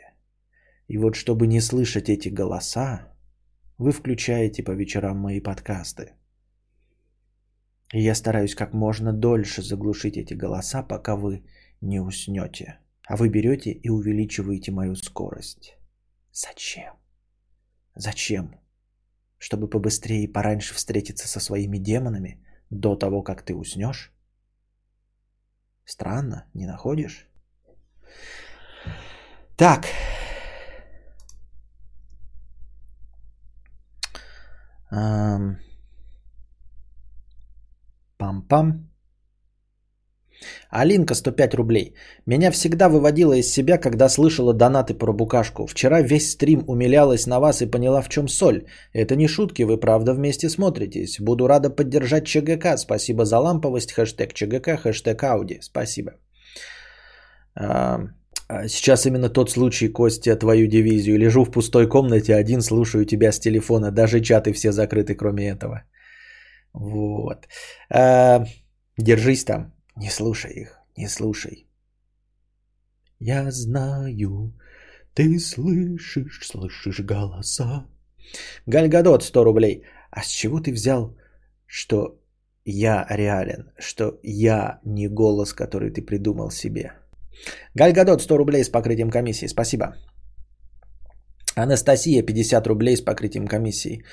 И вот чтобы не слышать эти голоса, вы включаете по вечерам мои подкасты. И я стараюсь как можно дольше заглушить эти голоса, пока вы не уснете. А вы берете и увеличиваете мою скорость. Зачем? Зачем? Чтобы побыстрее и пораньше встретиться со своими демонами до того, как ты уснешь? Странно, не находишь? Так, Пам-пам. Алинка 105 рублей. Меня всегда выводила из себя, когда слышала донаты про букашку. Вчера весь стрим умилялась на вас и поняла, в чем соль. Это не шутки, вы правда вместе смотритесь. Буду рада поддержать ЧГК. Спасибо за ламповость. Хэштег ЧГК, хэштег Ауди. Спасибо. А сейчас именно тот случай, Костя, твою дивизию. Лежу в пустой комнате, один слушаю тебя с телефона. Даже чаты все закрыты, кроме этого. Вот. А, держись там. Не слушай их. Не слушай. Я знаю, ты слышишь, слышишь голоса. Гальгадот 100 рублей. А с чего ты взял, что я реален? Что я не голос, который ты придумал себе? Гальгадот 100 рублей с покрытием комиссии. Спасибо. Анастасия 50 рублей с покрытием комиссии.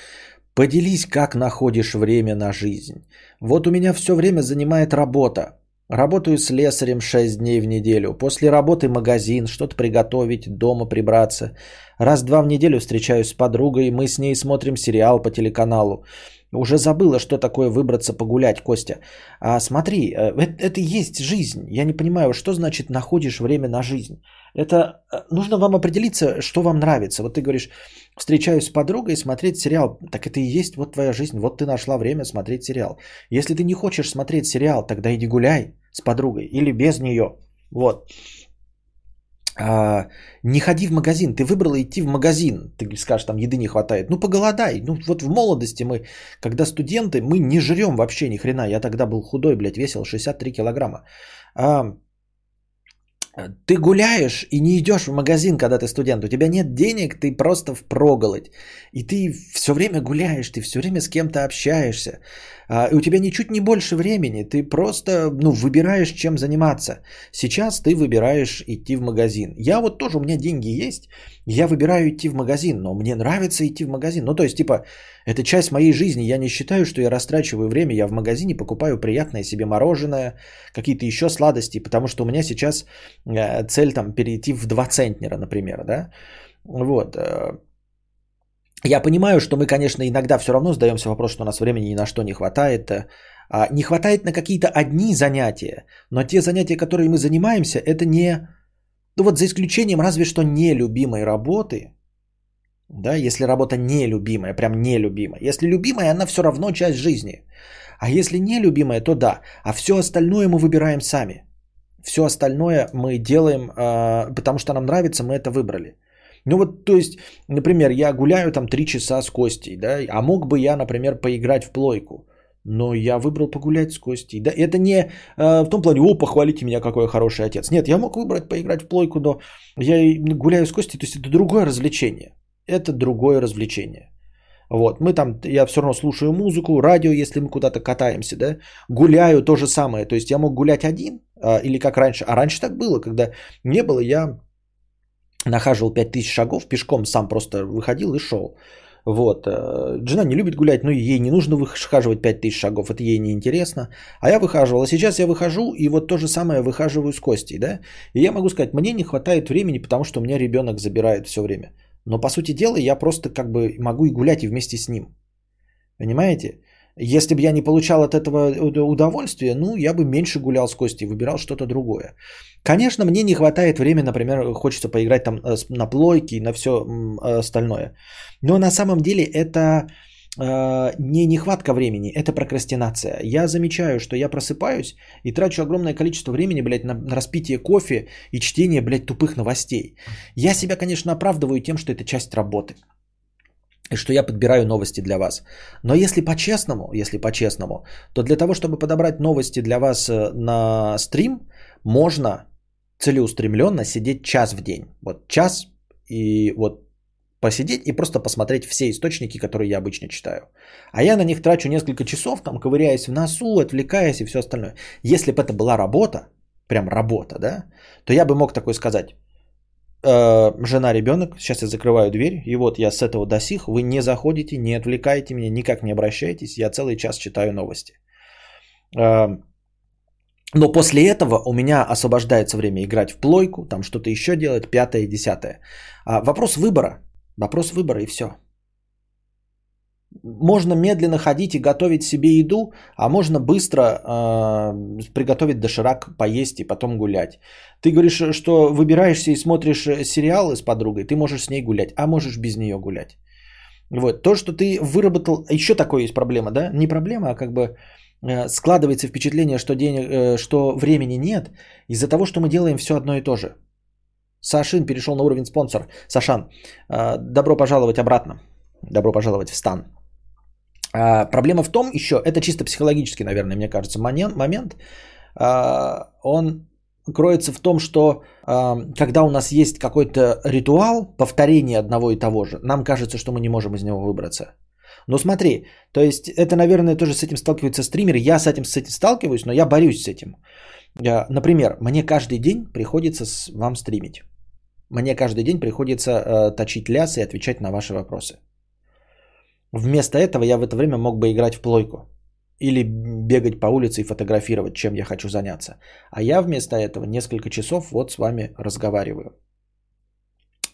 Поделись, как находишь время на жизнь. Вот у меня все время занимает работа. Работаю с лесарем 6 дней в неделю. После работы магазин, что-то приготовить, дома прибраться. Раз-два в неделю встречаюсь с подругой, мы с ней смотрим сериал по телеканалу. Уже забыла, что такое выбраться погулять, Костя. А, смотри, э, это, это и есть жизнь. Я не понимаю, что значит находишь время на жизнь. Это э, нужно вам определиться, что вам нравится. Вот ты говоришь, встречаюсь с подругой, смотреть сериал. Так это и есть вот твоя жизнь. Вот ты нашла время смотреть сериал. Если ты не хочешь смотреть сериал, тогда иди гуляй с подругой или без нее. Вот. А, не ходи в магазин, ты выбрала идти в магазин, ты скажешь, там еды не хватает, ну поголодай, ну вот в молодости мы, когда студенты, мы не жрем вообще ни хрена, я тогда был худой, блядь, весил 63 килограмма. А, ты гуляешь и не идешь в магазин, когда ты студент. У тебя нет денег, ты просто в проголодь. И ты все время гуляешь, ты все время с кем-то общаешься. А, у тебя ничуть не больше времени. Ты просто ну, выбираешь, чем заниматься. Сейчас ты выбираешь идти в магазин. Я вот тоже, у меня деньги есть. Я выбираю идти в магазин, но мне нравится идти в магазин. Ну, то есть, типа, это часть моей жизни. Я не считаю, что я растрачиваю время. Я в магазине покупаю приятное себе мороженое, какие-то еще сладости, потому что у меня сейчас э, цель там перейти в 2 центнера, например, да. Вот. Я понимаю, что мы, конечно, иногда все равно задаемся вопрос, что у нас времени ни на что не хватает. Э. А не хватает на какие-то одни занятия, но те занятия, которые мы занимаемся, это не ну вот за исключением разве что нелюбимой работы, да, если работа нелюбимая, прям нелюбимая. Если любимая, она все равно часть жизни. А если нелюбимая, то да. А все остальное мы выбираем сами. Все остальное мы делаем, э, потому что нам нравится, мы это выбрали. Ну вот, то есть, например, я гуляю там три часа с Костей, да, а мог бы я, например, поиграть в плойку. Но я выбрал погулять с Костей. Да, это не э, в том плане, о, похвалите меня, какой я хороший отец. Нет, я мог выбрать поиграть в плойку, но я гуляю с Костей, то есть это другое развлечение. это другое развлечение. Вот, мы там, я все равно слушаю музыку, радио, если мы куда-то катаемся, да, гуляю то же самое, то есть я мог гулять один, а, или как раньше, а раньше так было, когда не было, я нахаживал 5000 шагов, пешком сам просто выходил и шел. Вот. Э, жена не любит гулять, но ей не нужно выхаживать 5000 шагов, это ей не интересно. А я выхаживал. А сейчас я выхожу, и вот то же самое выхаживаю с Костей. Да? И я могу сказать, мне не хватает времени, потому что у меня ребенок забирает все время. Но по сути дела я просто как бы могу и гулять и вместе с ним. Понимаете? Если бы я не получал от этого удовольствия, ну, я бы меньше гулял с Костей, выбирал что-то другое. Конечно, мне не хватает времени, например, хочется поиграть там э, на плойке и на все остальное. Но на самом деле это э, не нехватка времени, это прокрастинация. Я замечаю, что я просыпаюсь и трачу огромное количество времени, блядь, на, на распитие кофе и чтение, блядь, тупых новостей. Я себя, конечно, оправдываю тем, что это часть работы что я подбираю новости для вас. Но если по-честному, если по-честному, то для того, чтобы подобрать новости для вас э, на стрим, можно целеустремленно сидеть час в день. Вот час и вот посидеть и просто посмотреть все источники, которые я обычно читаю. А я на них трачу несколько часов, там ковыряясь в носу, отвлекаясь и все остальное. Если бы это была работа, прям работа, да, то я бы мог такой сказать, э, жена, ребенок, сейчас я закрываю дверь, и вот я с этого до сих, вы не заходите, не отвлекаете меня, никак не обращайтесь, я целый час читаю новости. Э, но после этого у меня освобождается время играть в плойку, там что-то еще делать, пятое, десятое. А вопрос выбора, вопрос выбора и все. Можно медленно ходить и готовить себе еду, а можно быстро э, приготовить доширак, поесть и потом гулять. Ты говоришь, что выбираешься и смотришь сериалы с подругой, ты можешь с ней гулять, а можешь без нее гулять. Вот. То, что ты выработал... Еще такое есть проблема, да? Не проблема, а как бы э, складывается впечатление, что, денег, э, что времени нет из-за того, что мы делаем все одно и то же. Сашин перешел на уровень спонсор. Сашан, э, добро пожаловать обратно. Добро пожаловать в стан. А, проблема в том еще, это чисто психологический, наверное, мне кажется, момент. момент а, он кроется в том, что а, когда у нас есть какой-то ритуал, повторение одного и того же, нам кажется, что мы не можем из него выбраться. Но смотри, то есть это, наверное, тоже с этим сталкиваются стримеры. Я с этим, с этим сталкиваюсь, но я борюсь с этим. Например, мне каждый день приходится с вам стримить. Мне каждый день приходится э, точить лясы и отвечать на ваши вопросы. Вместо этого я в это время мог бы играть в плойку. Или бегать по улице и фотографировать, чем я хочу заняться. А я вместо этого несколько часов вот с вами разговариваю.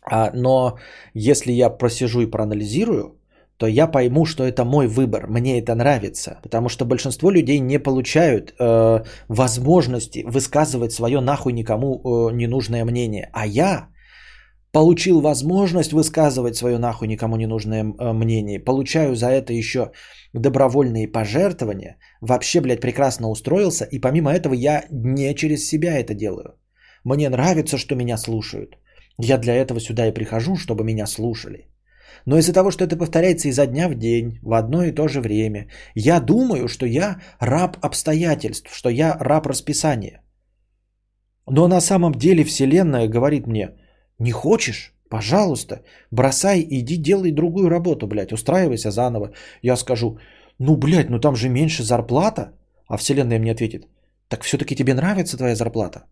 А, но если я просижу и проанализирую, то я пойму, что это мой выбор, мне это нравится. Потому что большинство людей не получают э, возможности высказывать свое нахуй никому э, ненужное мнение. А я получил возможность высказывать свое нахуй никому не нужное э, мнение, получаю за это еще добровольные пожертвования, вообще, блядь, прекрасно устроился, и помимо этого я не через себя это делаю. Мне нравится, что меня слушают. Я для этого сюда и прихожу, чтобы меня слушали. Но из-за того, что это повторяется изо дня в день, в одно и то же время, я думаю, что я раб обстоятельств, что я раб расписания. Но на самом деле Вселенная говорит мне – не хочешь? Пожалуйста, бросай, иди делай другую работу, блядь, устраивайся заново. Я скажу, ну, блядь, ну там же меньше зарплата. А вселенная мне ответит, так все-таки тебе нравится твоя зарплата?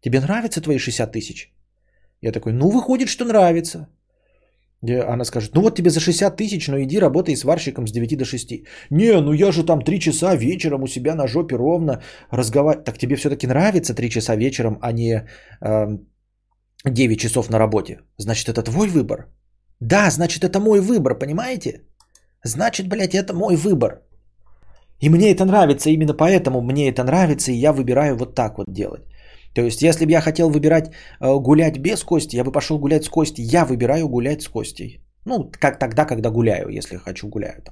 Тебе нравятся твои 60 тысяч? Я такой, ну, выходит, что нравится. Она скажет, ну вот тебе за 60 тысяч, но иди работай сварщиком с 9 до 6. Не, ну я же там 3 часа вечером у себя на жопе ровно разговариваю. Так тебе все-таки нравится 3 часа вечером, а не э, 9 часов на работе. Значит, это твой выбор? Да, значит, это мой выбор, понимаете? Значит, блядь, это мой выбор. И мне это нравится, именно поэтому мне это нравится, и я выбираю вот так вот делать. То есть, если бы я хотел выбирать э, гулять без Кости, я бы пошел гулять с Костей. Я выбираю гулять с Костей. Ну, как тогда, когда гуляю, если хочу гуляю.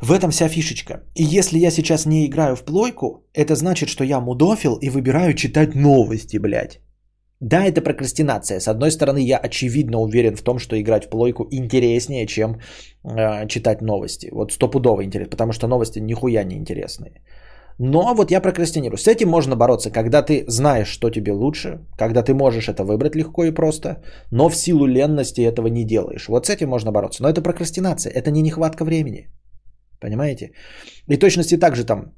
В этом вся фишечка. И если я сейчас не играю в плойку, это значит, что я мудофил и выбираю читать новости, блядь. Да, это прокрастинация. С одной стороны, я очевидно уверен в том, что играть в плойку интереснее, чем э, читать новости. Вот стопудово интересно, потому что новости нихуя не интересные. Но вот я прокрастинирую. С этим можно бороться, когда ты знаешь, что тебе лучше, когда ты можешь это выбрать легко и просто, но в силу ленности этого не делаешь. Вот с этим можно бороться. Но это прокрастинация, это не нехватка времени. Понимаете? И точности также там.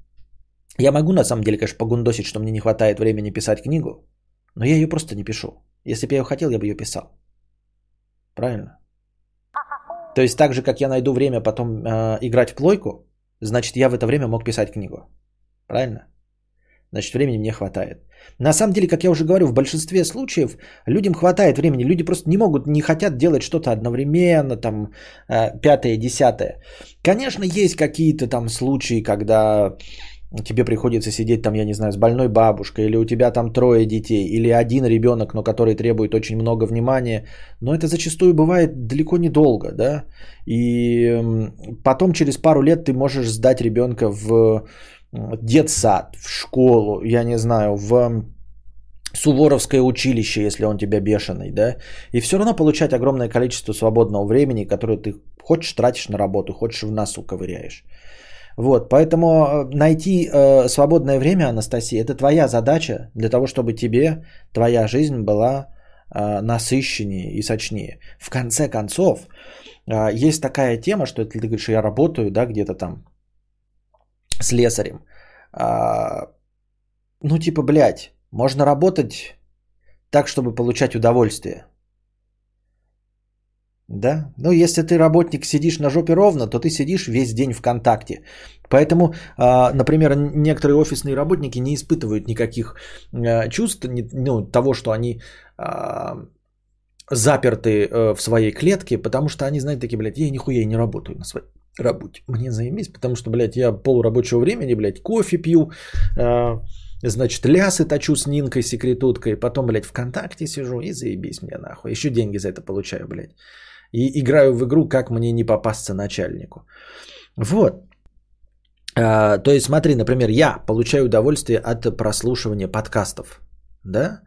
Я могу на самом деле, конечно, погундосить, что мне не хватает времени писать книгу, но я ее просто не пишу. Если бы я ее хотел, я бы ее писал. Правильно? То есть так же, как я найду время потом э, играть в плойку, значит, я в это время мог писать книгу. Правильно? Значит, времени мне хватает. На самом деле, как я уже говорю, в большинстве случаев людям хватает времени. Люди просто не могут, не хотят делать что-то одновременно, там, э, пятое, десятое. Конечно, есть какие-то там случаи, когда тебе приходится сидеть там, я не знаю, с больной бабушкой, или у тебя там трое детей, или один ребенок, но который требует очень много внимания, но это зачастую бывает далеко не долго, да, и потом через пару лет ты можешь сдать ребенка в детсад, в школу, я не знаю, в Суворовское училище, если он тебя бешеный, да, и все равно получать огромное количество свободного времени, которое ты хочешь тратишь на работу, хочешь в носу ковыряешь. Вот, поэтому э, найти э, свободное время, Анастасия, это твоя задача для того, чтобы тебе твоя жизнь была э, насыщеннее и сочнее. В конце концов, э, есть такая тема, что ты говоришь, я работаю, да, где-то там с лесарем, э, ну типа, блядь, можно работать так, чтобы получать удовольствие. Да? Ну, если ты работник, сидишь на жопе ровно, то ты сидишь весь день ВКонтакте. Поэтому, а, например, некоторые офисные работники не испытывают никаких а, чувств, ну, того, что они а, заперты э, в своей клетке, потому что они знают такие, блядь, я нихуя не работаю на своей работе. Мне заебись, потому что, блядь, я полурабочего времени, блядь, кофе пью, значит, лясы точу с Нинкой, секретуткой, потом, блядь, ВКонтакте сижу и заебись мне нахуй. Еще деньги за это получаю, блядь и играю в игру, как мне не попасться начальнику. Вот. А, то есть, смотри, например, я получаю удовольствие от прослушивания подкастов. Да?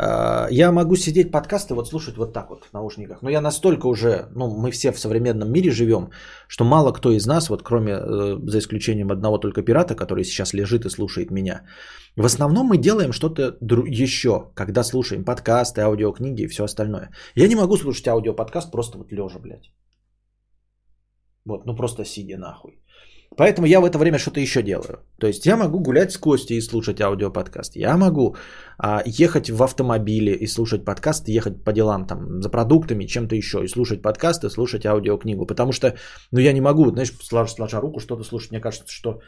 А, я могу сидеть подкасты вот слушать вот так вот в наушниках. Но я настолько уже, ну, мы все в современном мире живем, что мало кто из нас, вот кроме, э, за исключением одного только пирата, который сейчас лежит и слушает меня, в основном мы делаем что-то еще, когда слушаем подкасты, аудиокниги и все остальное. Я не могу слушать аудиоподкаст просто вот лежа, блядь. Вот, ну просто сидя нахуй. Поэтому я в это время что-то еще делаю. То есть я могу гулять с Костей и слушать аудиоподкаст. Я могу а, ехать в автомобиле и слушать подкаст, ехать по делам там за продуктами, чем-то еще, и слушать подкаст и слушать аудиокнигу. Потому что, ну я не могу, знаешь, сложа, сложа руку что-то слушать. Мне кажется, что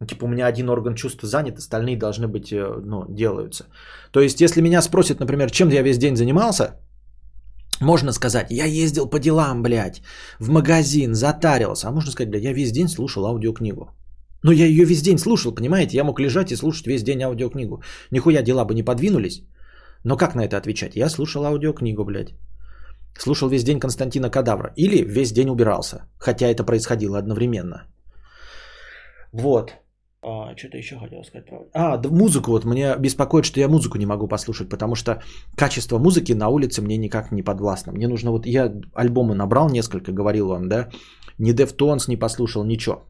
ну, типа у меня один орган чувства занят, остальные должны быть, э, ну, делаются. То есть если меня спросят, например, чем я весь день занимался, можно сказать, я ездил по делам, блядь, в магазин, затарился. А можно сказать, блядь, я весь день слушал аудиокнигу. Но я ее весь день слушал, понимаете? Я мог лежать и слушать весь день аудиокнигу. Нихуя дела бы не подвинулись. Но как на это отвечать? Я слушал аудиокнигу, блядь. Слушал весь день Константина Кадавра. Или весь день убирался. Хотя это происходило одновременно. Вот. А, что-то еще хотел сказать. А, да, музыку вот мне беспокоит, что я музыку не могу послушать, потому что качество музыки на улице мне никак не подвластно. Мне нужно вот, я альбомы набрал несколько, говорил вам, да, ни Deftones не послушал, ничего.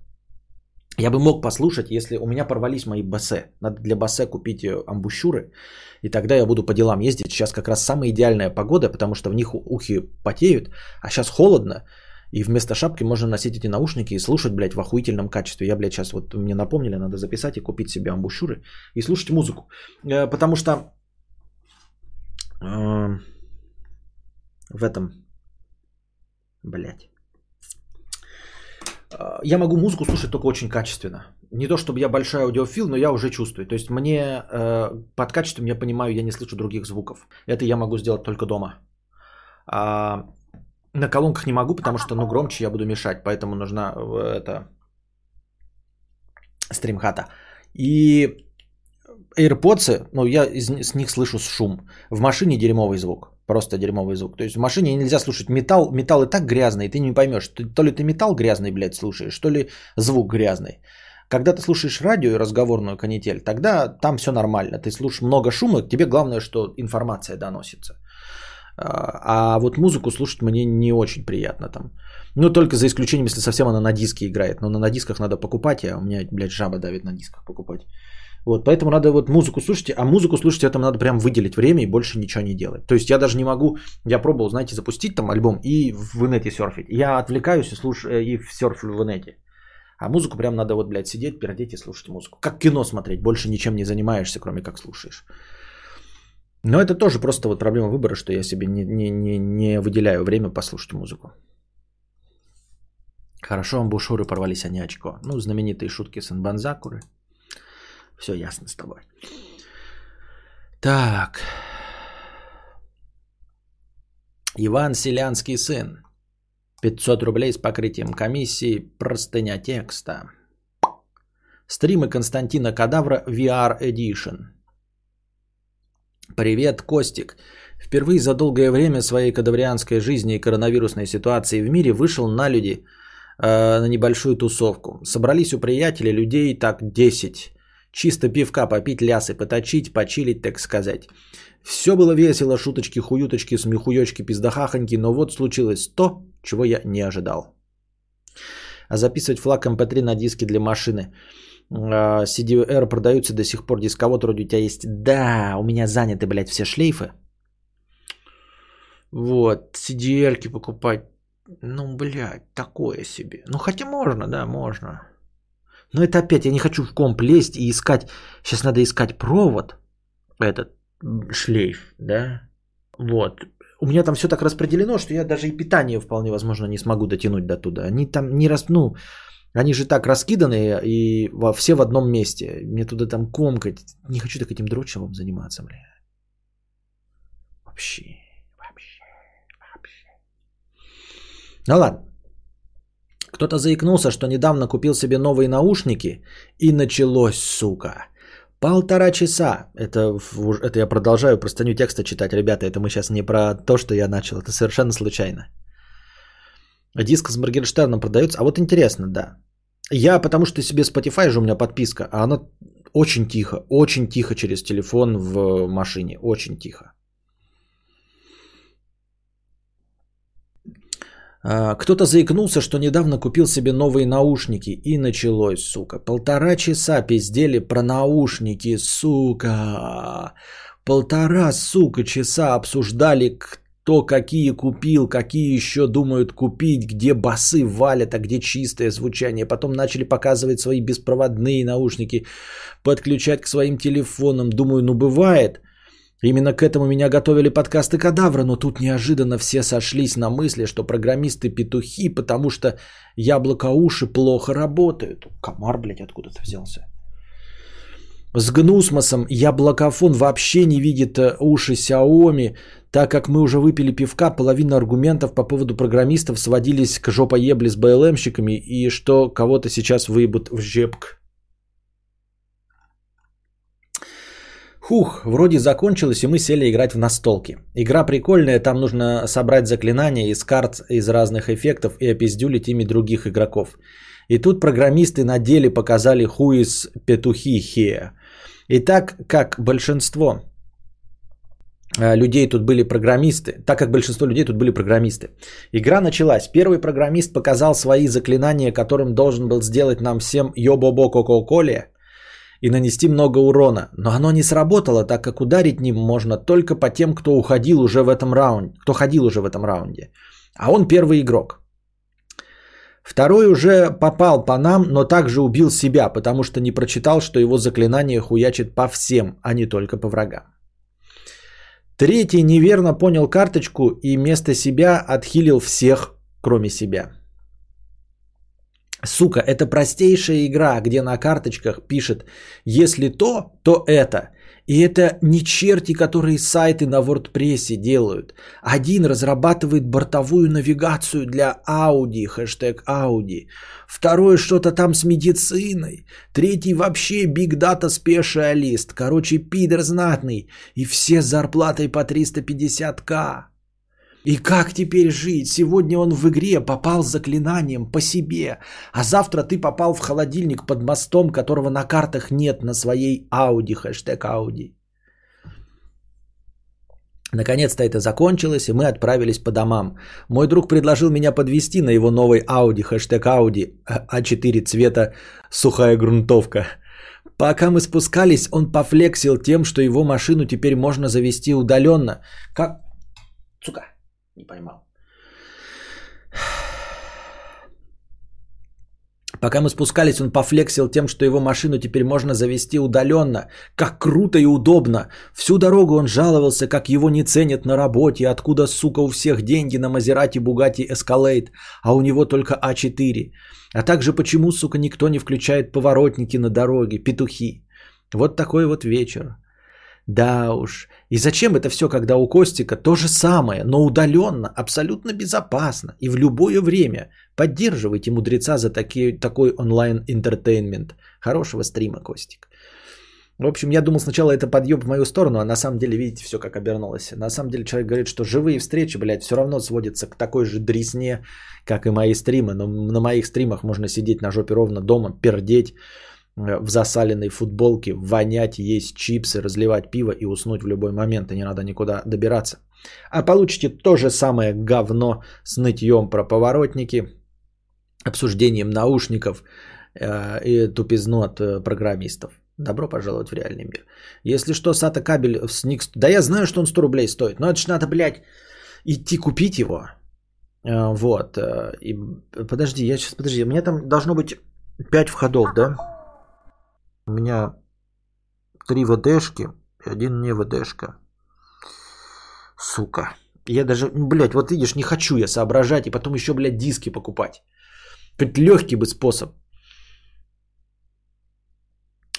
Я бы мог послушать, если у меня порвались мои бассе. Надо для бассе купить э, амбушюры, и тогда я буду по делам ездить. Сейчас как раз самая идеальная погода, потому что в них ухи потеют, а сейчас холодно, и вместо шапки можно носить эти наушники и слушать, блядь, в охуительном качестве. Я, блядь, сейчас вот мне напомнили, надо записать и купить себе амбушюры и слушать музыку. Э, потому что э, в этом, блядь, э, я могу музыку слушать только очень качественно. Не то чтобы я большой аудиофил, но я уже чувствую. То есть мне э, под качеством я понимаю, я не слышу других звуков. Это я могу сделать только дома. А на колонках не могу, потому что, ну, громче я буду мешать, поэтому нужна э, это стримхата. И AirPods, ну, я из, с них слышу шум. В машине дерьмовый звук. Просто дерьмовый звук. То есть в машине нельзя слушать металл. Металл и так грязный, ты не поймешь, то ли ты металл грязный, блядь, слушаешь, то ли звук грязный. Когда ты слушаешь радио и разговорную канитель, тогда там все нормально. Ты слушаешь много шума, тебе главное, что информация доносится. А, а вот музыку слушать мне не очень приятно там. Ну, только за исключением, если совсем она на диске играет. Но на дисках надо покупать, а у меня, блядь, жаба давит на дисках покупать. Вот, поэтому надо вот музыку слушать, а музыку слушать этому надо прям выделить время и больше ничего не делать. То есть я даже не могу, я пробовал, знаете, запустить там альбом и в инете серфить. Я отвлекаюсь и слушаю, и серфлю в инете. А музыку прям надо вот, блядь, сидеть, пердеть и слушать музыку. Как кино смотреть, больше ничем не занимаешься, кроме как слушаешь. Но это тоже просто вот проблема выбора, что я себе не, не, не, не выделяю время послушать музыку. Хорошо, амбушюры порвались, а не очко. Ну, знаменитые шутки с Инбанзакуры. Все ясно с тобой. Так. Иван Селянский сын. 500 рублей с покрытием комиссии. Простыня текста. Стримы Константина Кадавра VR Edition. Привет, Костик. Впервые за долгое время своей кадаврианской жизни и коронавирусной ситуации в мире вышел на люди э, на небольшую тусовку. Собрались у приятелей людей так 10. Чисто пивка попить, лясы поточить, почилить, так сказать. Все было весело, шуточки, хуюточки, смехуёчки, пиздахахоньки, но вот случилось то, чего я не ожидал. А записывать флаг MP3 на диске для машины. А, CDR продаются до сих пор, дисковод вроде у тебя есть. Да, у меня заняты, блядь, все шлейфы. Вот, CDR покупать. Ну, блядь, такое себе. Ну, хотя можно, да, можно. Но это опять, я не хочу в комп лезть и искать. Сейчас надо искать провод, этот шлейф, да. Вот. У меня там все так распределено, что я даже и питание вполне возможно не смогу дотянуть до туда. Они там не раз, ну, они же так раскиданы и во, все в одном месте. Мне туда там комкать. Не хочу так этим дрочевым заниматься, бля. Вообще, вообще, вообще. Ну ладно. Кто-то заикнулся, что недавно купил себе новые наушники, и началось, сука. Полтора часа. Это, это я продолжаю простыню текста читать. Ребята, это мы сейчас не про то, что я начал. Это совершенно случайно. Диск с Моргенштерном продается. А вот интересно, да. Я, потому что себе Spotify же у меня подписка, а она очень тихо, очень тихо через телефон в машине. Очень тихо. А, кто-то заикнулся, что недавно купил себе новые наушники. И началось, сука. Полтора часа пиздели про наушники, сука. Полтора, сука, часа обсуждали, кто какие купил, какие еще думают купить, где басы валят, а где чистое звучание. Потом начали показывать свои беспроводные наушники, подключать к своим телефонам. Думаю, ну бывает – Именно к этому меня готовили подкасты Кадавра, но тут неожиданно все сошлись на мысли, что программисты петухи, потому что яблоко-уши плохо работают. Комар, блядь, откуда-то взялся. С гнусмосом яблокофон вообще не видит э, уши Xiaomi, так как мы уже выпили пивка, половина аргументов по поводу программистов сводились к жопоебле с БЛМщиками и что кого-то сейчас выебут в жепк. Хух, вроде закончилось, и мы сели играть в настолки. Игра прикольная, там нужно собрать заклинания из карт из разных эффектов и опиздюлить ими других игроков. И тут программисты на деле показали хуис петухи хея. И так как большинство э, людей тут были программисты, так как большинство людей тут были программисты. Игра началась. Первый программист показал свои заклинания, которым должен был сделать нам всем йобобо коко-коле и нанести много урона. Но оно не сработало, так как ударить ним можно только по тем, кто уходил уже в этом раунде, кто ходил уже в этом раунде. А он первый игрок. Второй уже попал по нам, но также убил себя, потому что не прочитал, что его заклинание хуячит по всем, а не только по врагам. Третий неверно понял карточку и вместо себя отхилил всех, кроме себя. Сука, это простейшая игра, где на карточках пишет, если то, то это. И это не черти, которые сайты на WordPress делают. Один разрабатывает бортовую навигацию для Audi, хэштег Audi. Второй что-то там с медициной. Третий вообще Big Data спешиалист. Короче, пидор знатный. И все с зарплатой по 350к. И как теперь жить? Сегодня он в игре попал заклинанием по себе, а завтра ты попал в холодильник под мостом, которого на картах нет на своей Ауди, хэштег Ауди. Наконец-то это закончилось, и мы отправились по домам. Мой друг предложил меня подвести на его новой Audi, хэштег Audi, А4 цвета сухая грунтовка. Пока мы спускались, он пофлексил тем, что его машину теперь можно завести удаленно. Как? Сука, не поймал. Пока мы спускались, он пофлексил тем, что его машину теперь можно завести удаленно. Как круто и удобно. Всю дорогу он жаловался, как его не ценят на работе, откуда, сука, у всех деньги на Мазерати, Бугати, Эскалейт, а у него только А4. А также почему, сука, никто не включает поворотники на дороге, петухи. Вот такой вот вечер. Да уж. И зачем это все, когда у Костика то же самое, но удаленно, абсолютно безопасно и в любое время. Поддерживайте мудреца за такие, такой онлайн-интертейнмент. Хорошего стрима, Костик. В общем, я думал сначала это подъем в мою сторону, а на самом деле, видите, все как обернулось. На самом деле человек говорит, что живые встречи, блядь, все равно сводятся к такой же дресне, как и мои стримы. Но на моих стримах можно сидеть на жопе ровно дома, пердеть, в засаленной футболке, вонять, есть чипсы, разливать пиво и уснуть в любой момент, и не надо никуда добираться. А получите то же самое говно с нытьем про поворотники, обсуждением наушников э, и тупизну от э, программистов. Добро пожаловать в реальный мир. Если что, SATA кабель в Snyx... Да я знаю, что он 100 рублей стоит, но это ж надо, блядь, идти купить его. Вот. И... Подожди, я сейчас... Подожди, у меня там должно быть 5 входов, да? У меня три ВДшки и один не ВДшка. Сука. Я даже, блядь, вот видишь, не хочу я соображать и потом еще, блядь, диски покупать. Хоть легкий бы способ.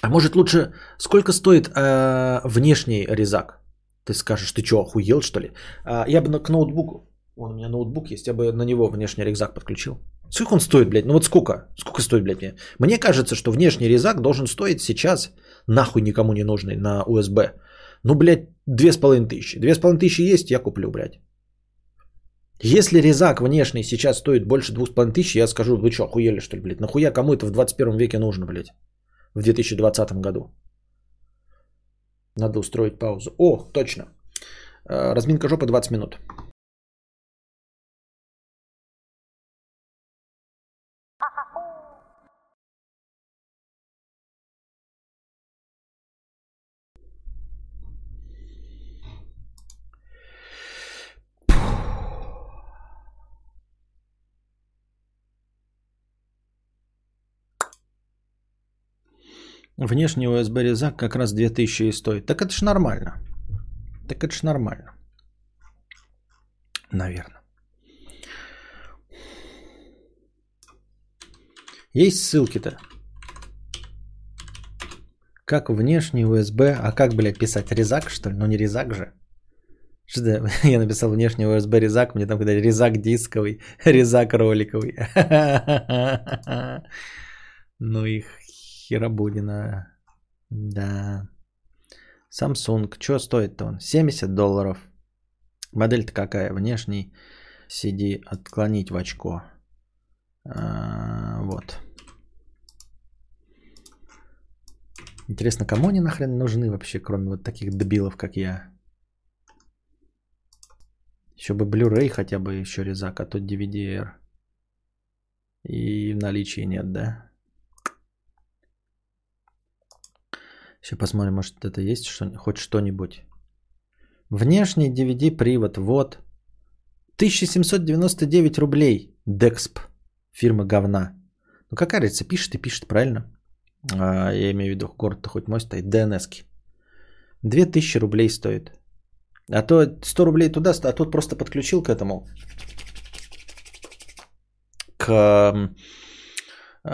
А может лучше, сколько стоит э, внешний резак? Ты скажешь, ты что, охуел что ли? А, я бы к ноутбуку, вон у меня ноутбук есть, я бы на него внешний резак подключил. Сколько он стоит, блядь? Ну вот сколько? Сколько стоит, блядь? Мне, мне кажется, что внешний резак должен стоить сейчас, нахуй никому не нужный, на USB. Ну, блядь, две с половиной тысячи. Две с половиной тысячи есть, я куплю, блядь. Если резак внешний сейчас стоит больше двух с половиной тысяч, я скажу, вы что, охуели что ли, блядь? Нахуя кому это в 21 веке нужно, блядь? В 2020 году. Надо устроить паузу. О, точно. Э, разминка жопы 20 минут. Внешний USB резак как раз 2000 и стоит. Так это ж нормально. Так это ж нормально. Наверное. Есть ссылки-то. Как внешний USB, а как, блядь, писать? Резак, что ли? Ну не резак же. Что [LAUGHS] я написал внешний USB резак, мне там когда резак дисковый, [LAUGHS] резак роликовый. [LAUGHS] Ну их Херабудина. Да. Samsung. Что стоит-то он? 70 долларов. Модель-то какая? Внешний CD отклонить в очко. А, вот. Интересно, кому они нахрен нужны вообще, кроме вот таких дебилов, как я? Еще бы Blu-ray хотя бы еще резак, а тут DVD-R. И в наличии нет, да? Сейчас посмотрим, может это есть что, хоть что-нибудь. Внешний DVD-привод, вот. 1799 рублей. Dexp. Фирма говна. Ну какая разница, пишет и пишет, правильно? А, я имею в виду, город-то хоть мой стоит. DNS-ки. 2000 рублей стоит. А то 100 рублей туда, а тут просто подключил к этому. К... Э,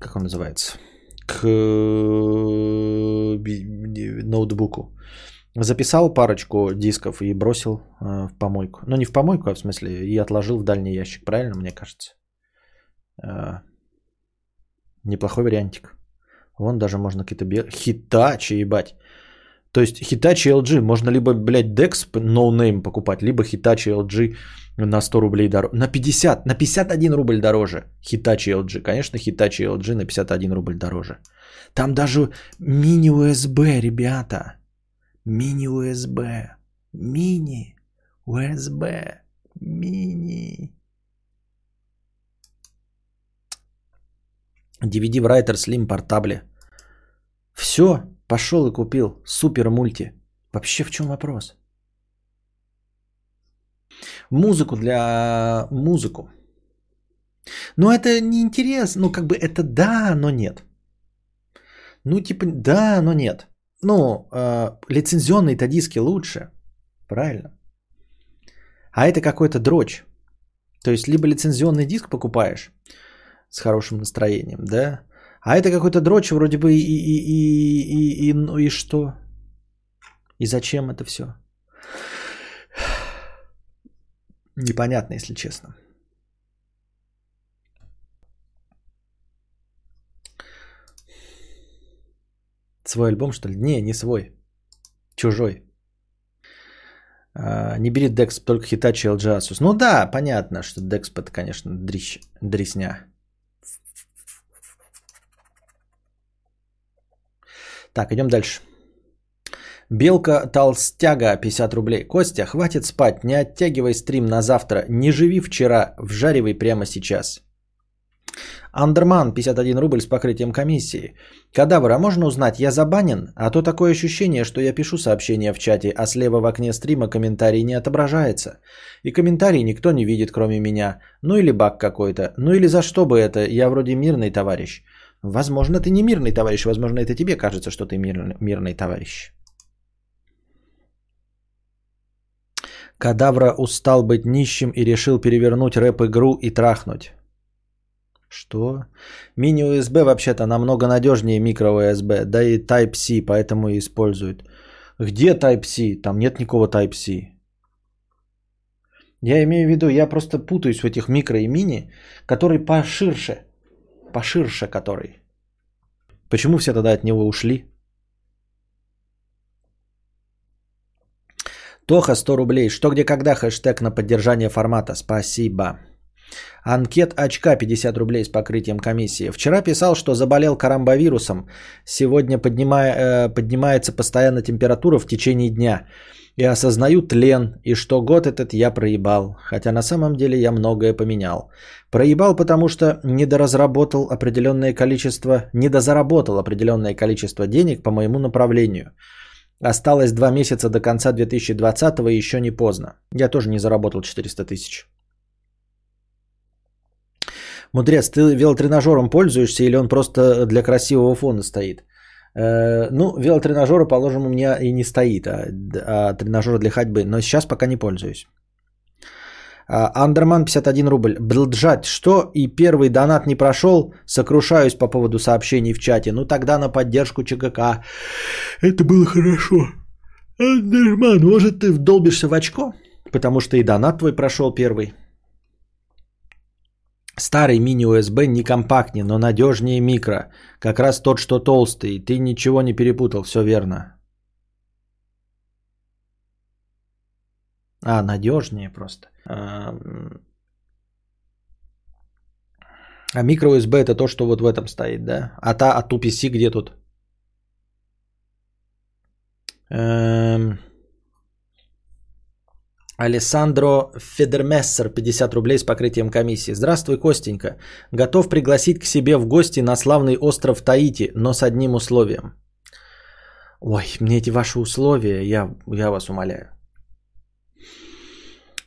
как он называется? К ноутбуку. Записал парочку дисков и бросил в помойку. Ну, не в помойку, а в смысле, и отложил в дальний ящик. Правильно, мне кажется? Неплохой вариантик. Вон даже можно какие-то... Бер... Хитачи, ебать. То есть Hitachi LG можно либо, блядь, Dex no name покупать, либо Hitachi LG на 100 рублей дороже. На 50, на 51 рубль дороже Hitachi LG. Конечно, Hitachi LG на 51 рубль дороже. Там даже мини-USB, ребята. Мини-УСБ. Мини-УСБ. Мини. DVD Writer Slim портабле. Все, пошел и купил. Супер мульти. Вообще в чем вопрос? Музыку для музыку. Но это не интересно. Ну, как бы это да, но нет. Ну, типа, да, но нет. Ну, э, лицензионные-то диски лучше. Правильно. А это какой-то дрочь. То есть, либо лицензионный диск покупаешь с хорошим настроением, да? А это какой-то дрочь вроде бы и, и, и, и, и, ну и что? И зачем это все? Непонятно, если честно. Свой альбом, что ли? Не, не свой. Чужой. А, не бери Декс, только Hitachi LG. Ну да, понятно, что это, конечно, дрищ, дресня. Так, идем дальше. Белка Толстяга, 50 рублей. Костя, хватит спать, не оттягивай стрим на завтра. Не живи вчера, вжаривай прямо сейчас. Андерман, 51 рубль с покрытием комиссии. Кадавра, а можно узнать, я забанен? А то такое ощущение, что я пишу сообщение в чате, а слева в окне стрима комментарий не отображается. И комментарий никто не видит, кроме меня. Ну или баг какой-то. Ну или за что бы это? Я вроде мирный товарищ. Возможно, ты не мирный товарищ. Возможно, это тебе кажется, что ты мирный, мирный товарищ. Кадавра устал быть нищим и решил перевернуть рэп-игру и трахнуть. Что? Мини-USB вообще-то намного надежнее микро-USB, да и Type-C, поэтому и используют. Где Type-C? Там нет никакого Type-C. Я имею в виду, я просто путаюсь в этих микро и мини, который поширше. Поширше который. Почему все тогда от него ушли? Тоха 100 рублей. Что, где, когда? Хэштег на поддержание формата. Спасибо. Анкет очка 50 рублей с покрытием комиссии. Вчера писал, что заболел карамбовирусом. Сегодня поднимая, э, поднимается постоянно температура в течение дня. И осознаю тлен, и что год этот я проебал. Хотя на самом деле я многое поменял. Проебал, потому что недоразработал определенное количество, недозаработал определенное количество денег по моему направлению. Осталось два месяца до конца 2020 и еще не поздно. Я тоже не заработал 400 тысяч. Мудрец, ты велотренажером пользуешься или он просто для красивого фона стоит? Э, ну, велотренажера, положим, у меня и не стоит, а, а тренажер для ходьбы, но сейчас пока не пользуюсь. А, Андерман 51 рубль. Блджать, что и первый донат не прошел? Сокрушаюсь по поводу сообщений в чате. Ну тогда на поддержку ЧГК. Это было хорошо. Андерман, может ты вдолбишься в очко? Потому что и донат твой прошел первый. Старый мини-USB не компактнее, но надежнее микро. Как раз тот, что толстый. Ты ничего не перепутал, все верно. А, надежнее просто. А, а микро USB это то, что вот в этом стоит, да? А та от UPC где тут? Эм... Алессандро Федермессер, 50 рублей с покрытием комиссии. Здравствуй, Костенька. Готов пригласить к себе в гости на славный остров Таити, но с одним условием. Ой, мне эти ваши условия, я, я вас умоляю.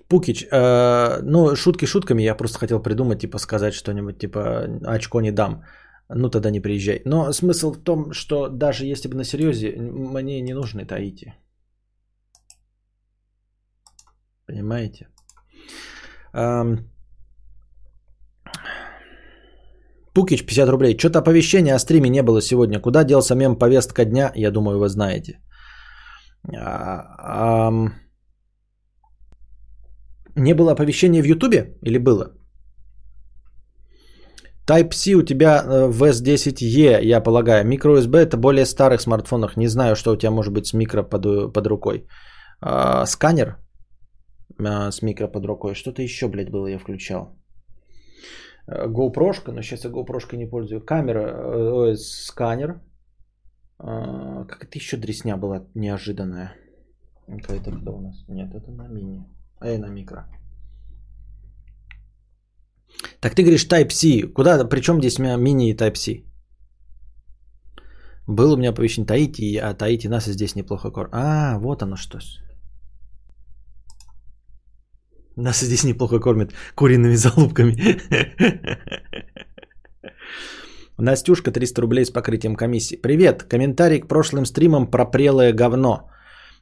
Пукич, э, ну, шутки шутками, я просто хотел придумать, типа, сказать что-нибудь, типа, очко не дам. Ну, тогда не приезжай. Но смысл в том, что даже если бы на серьезе, мне не нужны Таити. Понимаете? Пукич 50 рублей. Что-то оповещения о стриме не было сегодня. Куда делся мем повестка дня? Я думаю, вы знаете. А, не было оповещения в Ютубе или было? Type-C у тебя э, в S10e, я полагаю. Micro-USB это более старых смартфонах. Не знаю, что у тебя может быть с микро под, под рукой. А, сканер? А, с микро под рукой. Что-то еще, блядь, было я включал. GoPro, но сейчас я GoPro не пользую. Камера, э, сканер. А, Какая-то еще дресня была неожиданная. Какая-то кто у нас? Нет, это на мини. А я на микро. Так ты говоришь Type-C. Куда? Причем здесь у меня мини и Type-C? Был у меня оповещение Таити, а Таити нас здесь неплохо кор. А, вот оно что. Нас здесь неплохо кормят куриными [LAUGHS] залупками. Настюшка, 300 рублей с покрытием комиссии. Привет, комментарий к прошлым стримам про прелое говно.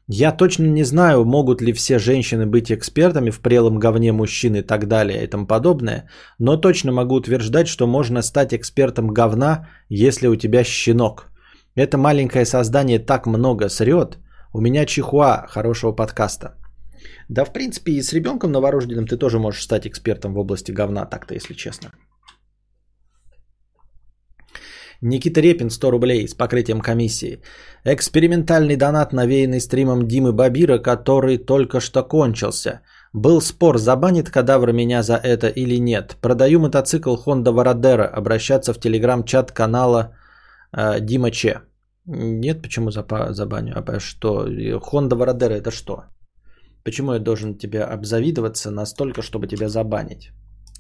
Я точно не знаю, могут ли все женщины быть экспертами в прелом говне мужчин и так далее и тому подобное, но точно могу утверждать, что можно стать экспертом говна, если у тебя щенок. Это маленькое создание так много срет. У меня чихуа хорошего подкаста. Да, в принципе, и с ребенком новорожденным ты тоже можешь стать экспертом в области говна, так-то, если честно. Никита Репин, 100 рублей с покрытием комиссии. Экспериментальный донат, навеянный стримом Димы Бабира, который только что кончился. Был спор, забанит кадавр меня за это или нет. Продаю мотоцикл Honda Varadero. Обращаться в телеграм-чат канала э, Дима Че. Нет, почему забаню? А что? Honda Varadero это что? Почему я должен тебе обзавидоваться настолько, чтобы тебя забанить?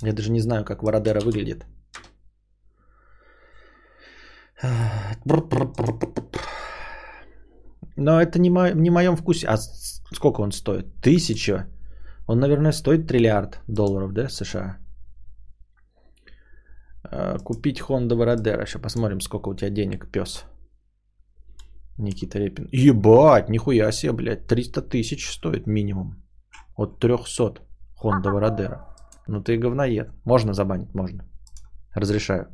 Я даже не знаю, как Varadero выглядит. Но это не, мо- не моем вкусе. А сколько он стоит? Тысяча? Он, наверное, стоит триллиард долларов, да, США? А, Купить Honda Varadero. Сейчас посмотрим, сколько у тебя денег, пес. Никита Репин. Ебать, нихуя себе, блядь. 300 тысяч стоит минимум. От 300 Honda Varadero. Ну ты говноед. Можно забанить? Можно. Разрешаю.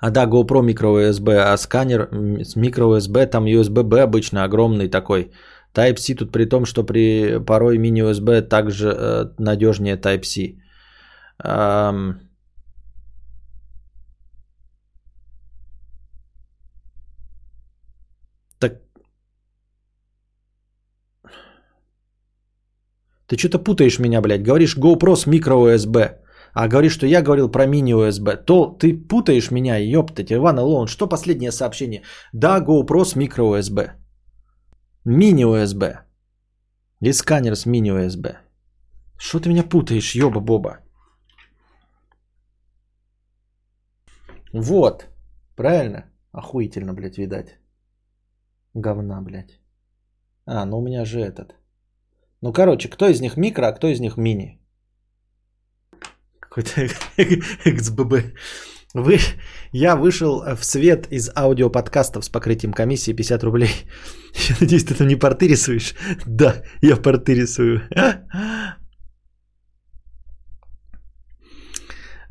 А да, GoPro micro USB, а сканер с micro USB, там USB-B обычно огромный такой. Type-C тут при том, что при порой мини-USB также э, надежнее Type-C. Ам, Так. Ты что-то путаешь меня, блядь. Говоришь GoPro с micro USB. А говоришь, что я говорил про мини-USB. То ты путаешь меня, ёптать. Иван Илон, что последнее сообщение? Да, GoPro с micro-USB. Мини-USB. И сканер с мини-USB. Что ты меня путаешь, ёба-боба? Вот. Правильно? Охуительно, блядь, видать. Говна, блядь. А, ну у меня же этот. Ну, короче, кто из них микро, а кто из них мини? Какой-то [LAUGHS] XBB. Вы... Я вышел в свет из аудиоподкастов с покрытием комиссии 50 рублей. [LAUGHS] Я надеюсь, ты там не порты рисуешь? [LAUGHS] Да, я порты рисую.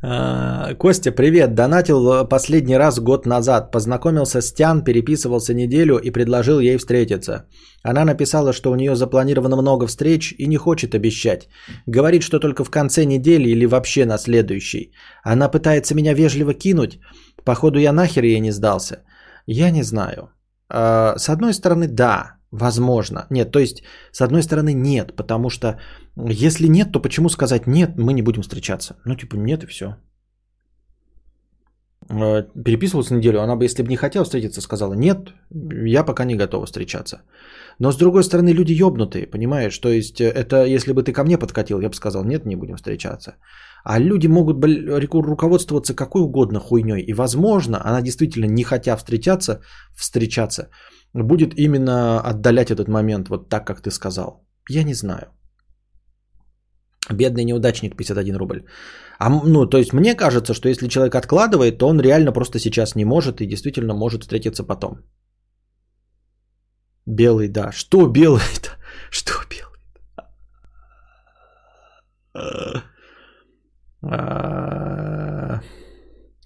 Костя, привет. Донатил последний раз год назад. Познакомился с Тян, переписывался неделю и предложил ей встретиться. Она написала, что у нее запланировано много встреч и не хочет обещать. Говорит, что только в конце недели или вообще на следующей. Она пытается меня вежливо кинуть. Походу я нахер ей не сдался. Я не знаю. А, С одной стороны, да, возможно. Нет, то есть, с одной стороны, нет, потому что если нет, то почему сказать нет, мы не будем встречаться? Ну, типа, нет и все. Переписывался неделю, она бы, если бы не хотела встретиться, сказала, нет, я пока не готова встречаться. Но с другой стороны, люди ёбнутые, понимаешь? То есть, э, это если бы ты ко мне подкатил, я бы сказал, нет, не будем встречаться. А люди могут руководствоваться какой угодно хуйней. И, возможно, она действительно, не хотя встречаться, встречаться, будет именно отдалять этот момент, вот так, как ты сказал. Я не знаю. Бедный неудачник 51 рубль. А, ну, то есть мне кажется, что если человек откладывает, то он реально просто сейчас не может и действительно может встретиться потом. Белый, да. Что белый-то? [LAUGHS] Что белый?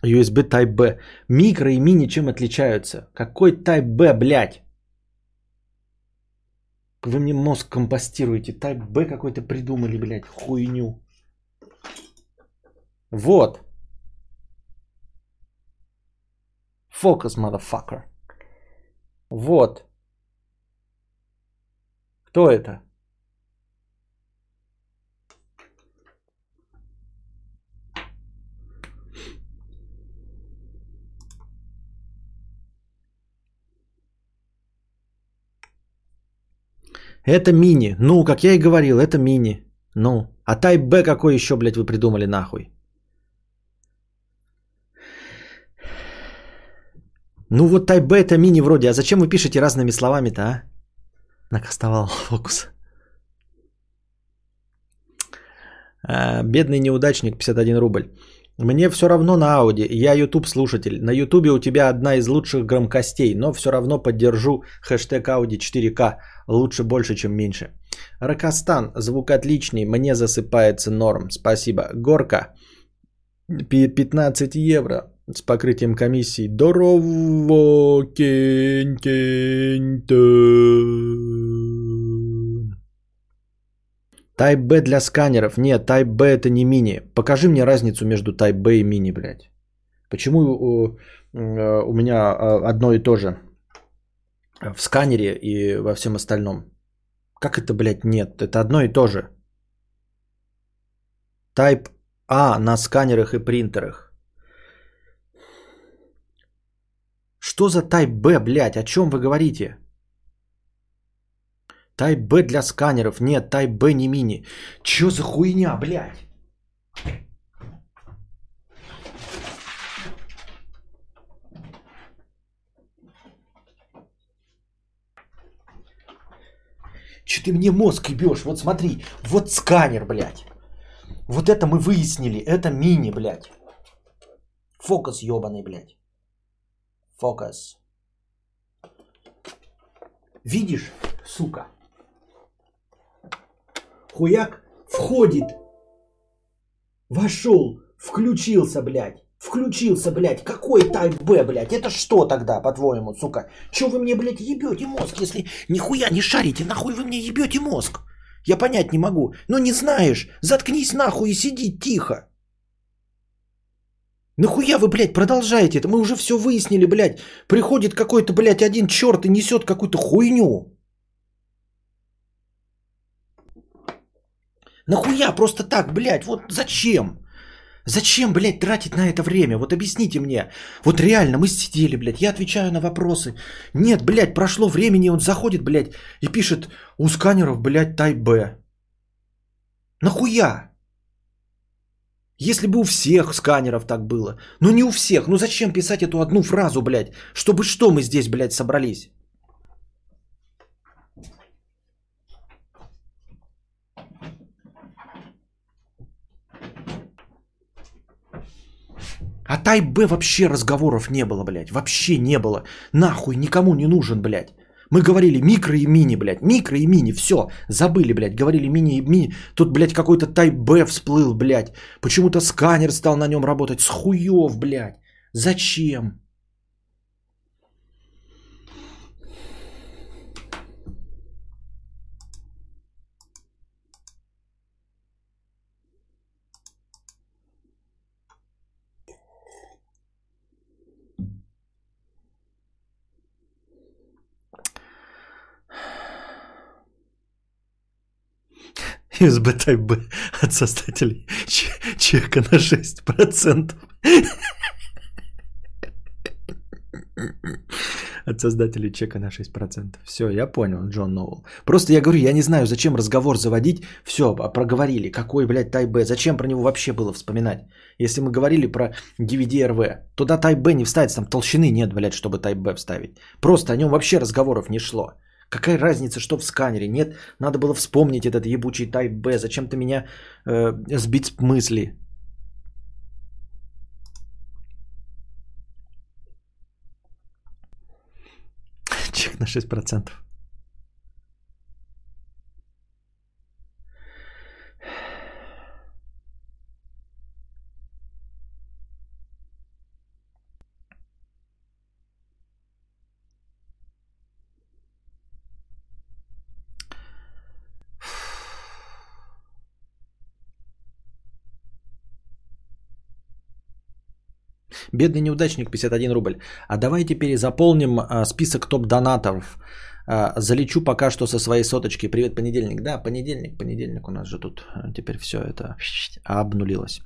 USB Type-B. Микро и мини чем отличаются? Какой Type-B, блядь? Вы мне мозг компостируете. Type-B какой-то придумали, блядь, хуйню. Вот. Фокус, motherfucker. Вот. Кто это? Это мини. Ну, как я и говорил, это мини. Ну, а Type B какой еще, блядь, вы придумали нахуй? Ну вот Type B это мини вроде. А зачем вы пишете разными словами-то, а? Накастовал [LAUGHS] фокус. А, бедный неудачник, 51 рубль. Мне все равно на Ауди, я YouTube слушатель. На YouTube у тебя одна из лучших громкостей, но все равно поддержу хэштег Ауди 4К. Лучше больше, чем меньше. Ракостан, звук отличный, мне засыпается норм. Спасибо. Горка, 15 евро с покрытием комиссии. Здорово, кень, кень, Type B для сканеров. Нет, Type B это не мини. Покажи мне разницу между Type B и мини, блядь. Почему у, у меня одно и то же в сканере и во всем остальном? Как это, блядь, нет? Это одно и то же. Type A на сканерах и принтерах. Что за Type B, блядь? О чем вы говорите? Type B для сканеров. Нет, Type B не мини. Чё за хуйня, блядь? Че ты мне мозг ебешь? Вот смотри, вот сканер, блядь. Вот это мы выяснили. Это мини, блядь. Фокус ебаный, блядь. Фокус. Видишь, сука? Хуяк входит. Вошел, включился, блядь. Включился, блядь. Какой Type B, блядь? Это что тогда, по-твоему, сука? Че вы мне, блядь, ебете мозг, если нихуя не шарите? Нахуй вы мне ебете мозг? Я понять не могу. Ну не знаешь, заткнись нахуй и сиди тихо. Нахуя вы, блядь, продолжаете это? Мы уже все выяснили, блядь. Приходит какой-то, блядь, один черт и несет какую-то хуйню. Нахуя просто так, блядь, вот зачем? Зачем, блядь, тратить на это время? Вот объясните мне. Вот реально, мы сидели, блядь, я отвечаю на вопросы. Нет, блядь, прошло времени, он заходит, блядь, и пишет у сканеров, блядь, Type B. Нахуя? Если бы у всех сканеров так было. Ну не у всех. Ну зачем писать эту одну фразу, блядь? Чтобы что мы здесь, блядь, собрались? А B вообще разговоров не было, блядь. Вообще не было. Нахуй никому не нужен, блядь. Мы говорили микро и мини, блядь. Микро и мини, все. Забыли, блядь. Говорили мини и мини. Тут, блядь, какой-то Type B всплыл, блядь. Почему-то сканер стал на нем работать. С хуев, блядь. Зачем? Type-B от создателей чека на 6%. От создателей чека на 6%. Все, я понял, Джон Ноул. Просто я говорю, я не знаю, зачем разговор заводить. Все, а проговорили. Какой, блядь, B? Зачем про него вообще было вспоминать? Если мы говорили про DVD-RV, туда B не вставится, там толщины нет, блядь, чтобы B вставить. Просто о нем вообще разговоров не шло. Какая разница, что в сканере? Нет, надо было вспомнить этот ебучий Type B. Зачем ты меня э, сбить с мысли? Чек на 6%. Бедный неудачник 51 рубль. А давайте перезаполним а, список топ-донаторов. А, залечу пока что со своей соточки. Привет, понедельник. Да, понедельник, понедельник у нас же тут а, теперь все это обнулилось.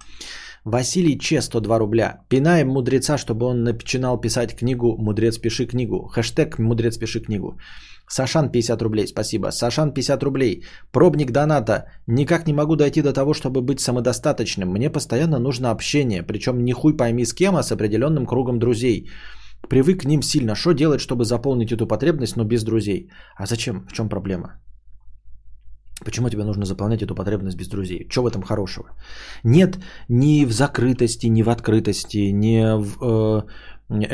Василий Че, 102 рубля. Пинаем мудреца, чтобы он начинал писать книгу «Мудрец, пиши книгу». Хэштег «Мудрец, пиши книгу». Сашан 50 рублей, спасибо. Сашан 50 рублей. Пробник доната. Никак не могу дойти до того, чтобы быть самодостаточным. Мне постоянно нужно общение. Причем не хуй пойми с кем, а с определенным кругом друзей. Привык к ним сильно. Что делать, чтобы заполнить эту потребность, но без друзей? А зачем? В чем проблема? Почему тебе нужно заполнять эту потребность без друзей? Что в этом хорошего? Нет ни в закрытости, ни в открытости, ни в э,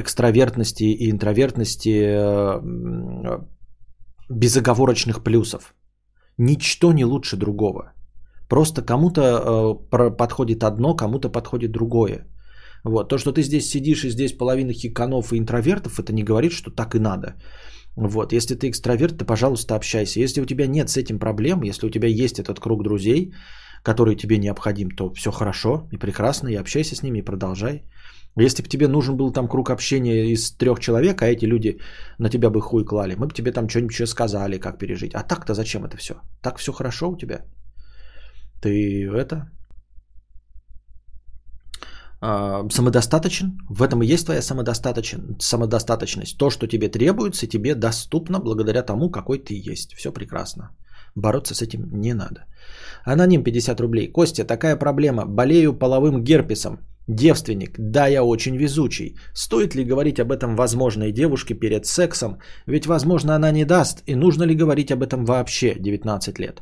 экстравертности и интровертности э, безоговорочных плюсов. Ничто не лучше другого. Просто кому-то э, подходит одно, кому-то подходит другое. Вот. То, что ты здесь сидишь и здесь половина хиканов и интровертов, это не говорит, что так и надо. Вот. Если ты экстраверт, то, пожалуйста, общайся. Если у тебя нет с этим проблем, если у тебя есть этот круг друзей, который тебе необходим, то все хорошо и прекрасно, и общайся с ними, и продолжай. Если бы тебе нужен был там круг общения из трех человек, а эти люди на тебя бы хуй клали, мы бы тебе там что-нибудь еще сказали, как пережить. А так-то зачем это все? Так все хорошо у тебя. Ты это а, самодостаточен, в этом и есть твоя самодостаточен, самодостаточность. То, что тебе требуется, тебе доступно благодаря тому, какой ты есть. Все прекрасно. Бороться с этим не надо. Аноним 50 рублей. Костя, такая проблема. Болею половым герпесом. Девственник. Да, я очень везучий. Стоит ли говорить об этом возможной девушке перед сексом? Ведь, возможно, она не даст. И нужно ли говорить об этом вообще 19 лет?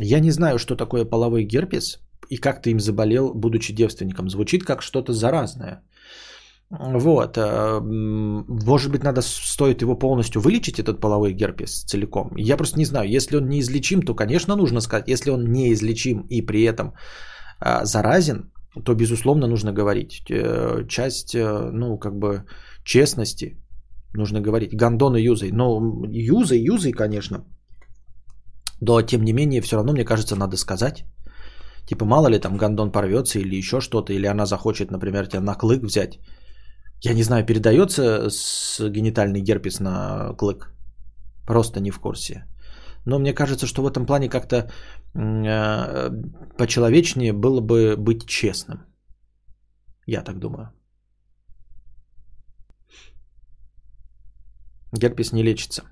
Я не знаю, что такое половой герпес и как ты им заболел, будучи девственником. Звучит как что-то заразное. Вот. Э, может быть, надо стоит его полностью вылечить, этот половой герпес целиком. Я просто не знаю. Если он неизлечим, то, конечно, нужно сказать. Если он неизлечим и при этом э, заразен, то, безусловно, нужно говорить. Э, часть, ну, как бы, честности нужно говорить. Гондон и юзай. Но юзай, юзай, конечно. Но, тем не менее, все равно, мне кажется, надо сказать. Типа, мало ли там гондон порвется или еще что-то, или она захочет, например, тебя на клык взять. Я не знаю, передается с генитальный герпес на клык. Просто не в курсе. Но мне кажется, что в этом плане как-то э, почеловечнее было бы быть честным. Я так думаю. Герпес не лечится.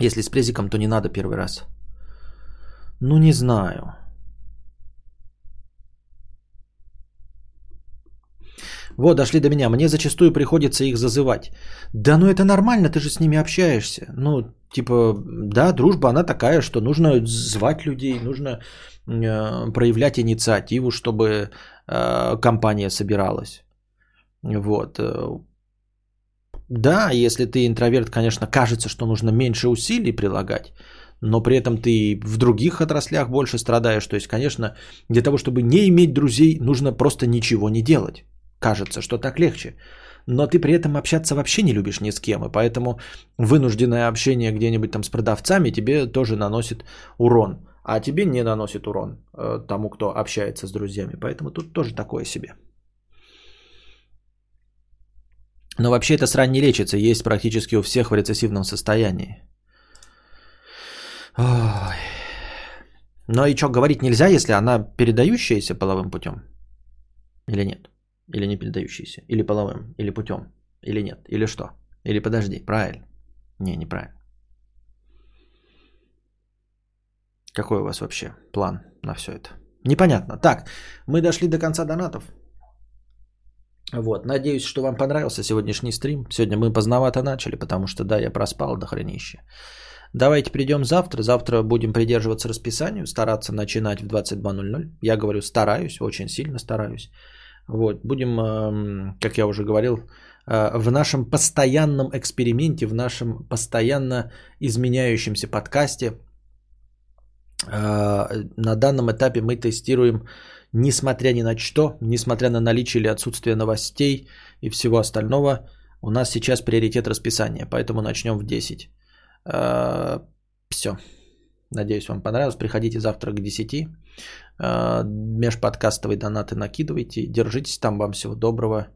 Если с презиком, то не надо первый раз. Ну, не знаю. Вот, дошли до меня. Мне зачастую приходится их зазывать. Да ну это нормально, ты же с ними общаешься. Ну, типа, да, дружба, она такая, что нужно звать людей, нужно э, проявлять инициативу, чтобы э, компания собиралась. Вот. Э, да, если ты интроверт, конечно, кажется, что нужно меньше усилий прилагать, но при этом ты в других отраслях больше страдаешь. То есть, конечно, для того, чтобы не иметь друзей, нужно просто ничего не делать. Кажется, что так легче. Но ты при этом общаться вообще не любишь ни с кем, и поэтому вынужденное общение где-нибудь там с продавцами тебе тоже наносит урон. А тебе не наносит урон э, тому, кто общается с друзьями. Поэтому тут тоже такое себе. Но вообще это срань не лечится, есть практически у всех в рецессивном состоянии. Ой. Но и что, говорить нельзя, если она передающаяся половым путем? Или нет? Или не передающийся? Или половым? Или путем? Или нет? Или что? Или подожди, правильно? Не, неправильно. Какой у вас вообще план на все это? Непонятно. Так, мы дошли до конца донатов. Вот, надеюсь, что вам понравился сегодняшний стрим. Сегодня мы поздновато начали, потому что, да, я проспал до хренище. Давайте придем завтра. Завтра будем придерживаться расписанию, стараться начинать в 22.00. Я говорю, стараюсь, очень сильно стараюсь. Вот, будем, как я уже говорил, э, в нашем постоянном эксперименте, в нашем постоянно изменяющемся подкасте. Э, на данном этапе мы тестируем, несмотря ни на что, несмотря на наличие или отсутствие новостей и всего остального, у нас сейчас приоритет расписания, поэтому начнем в 10. Э, Все. Надеюсь, вам понравилось. Приходите завтра к 10. Э, межподкастовые донаты накидывайте. Держитесь там. Вам всего доброго,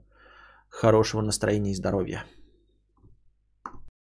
хорошего настроения и здоровья.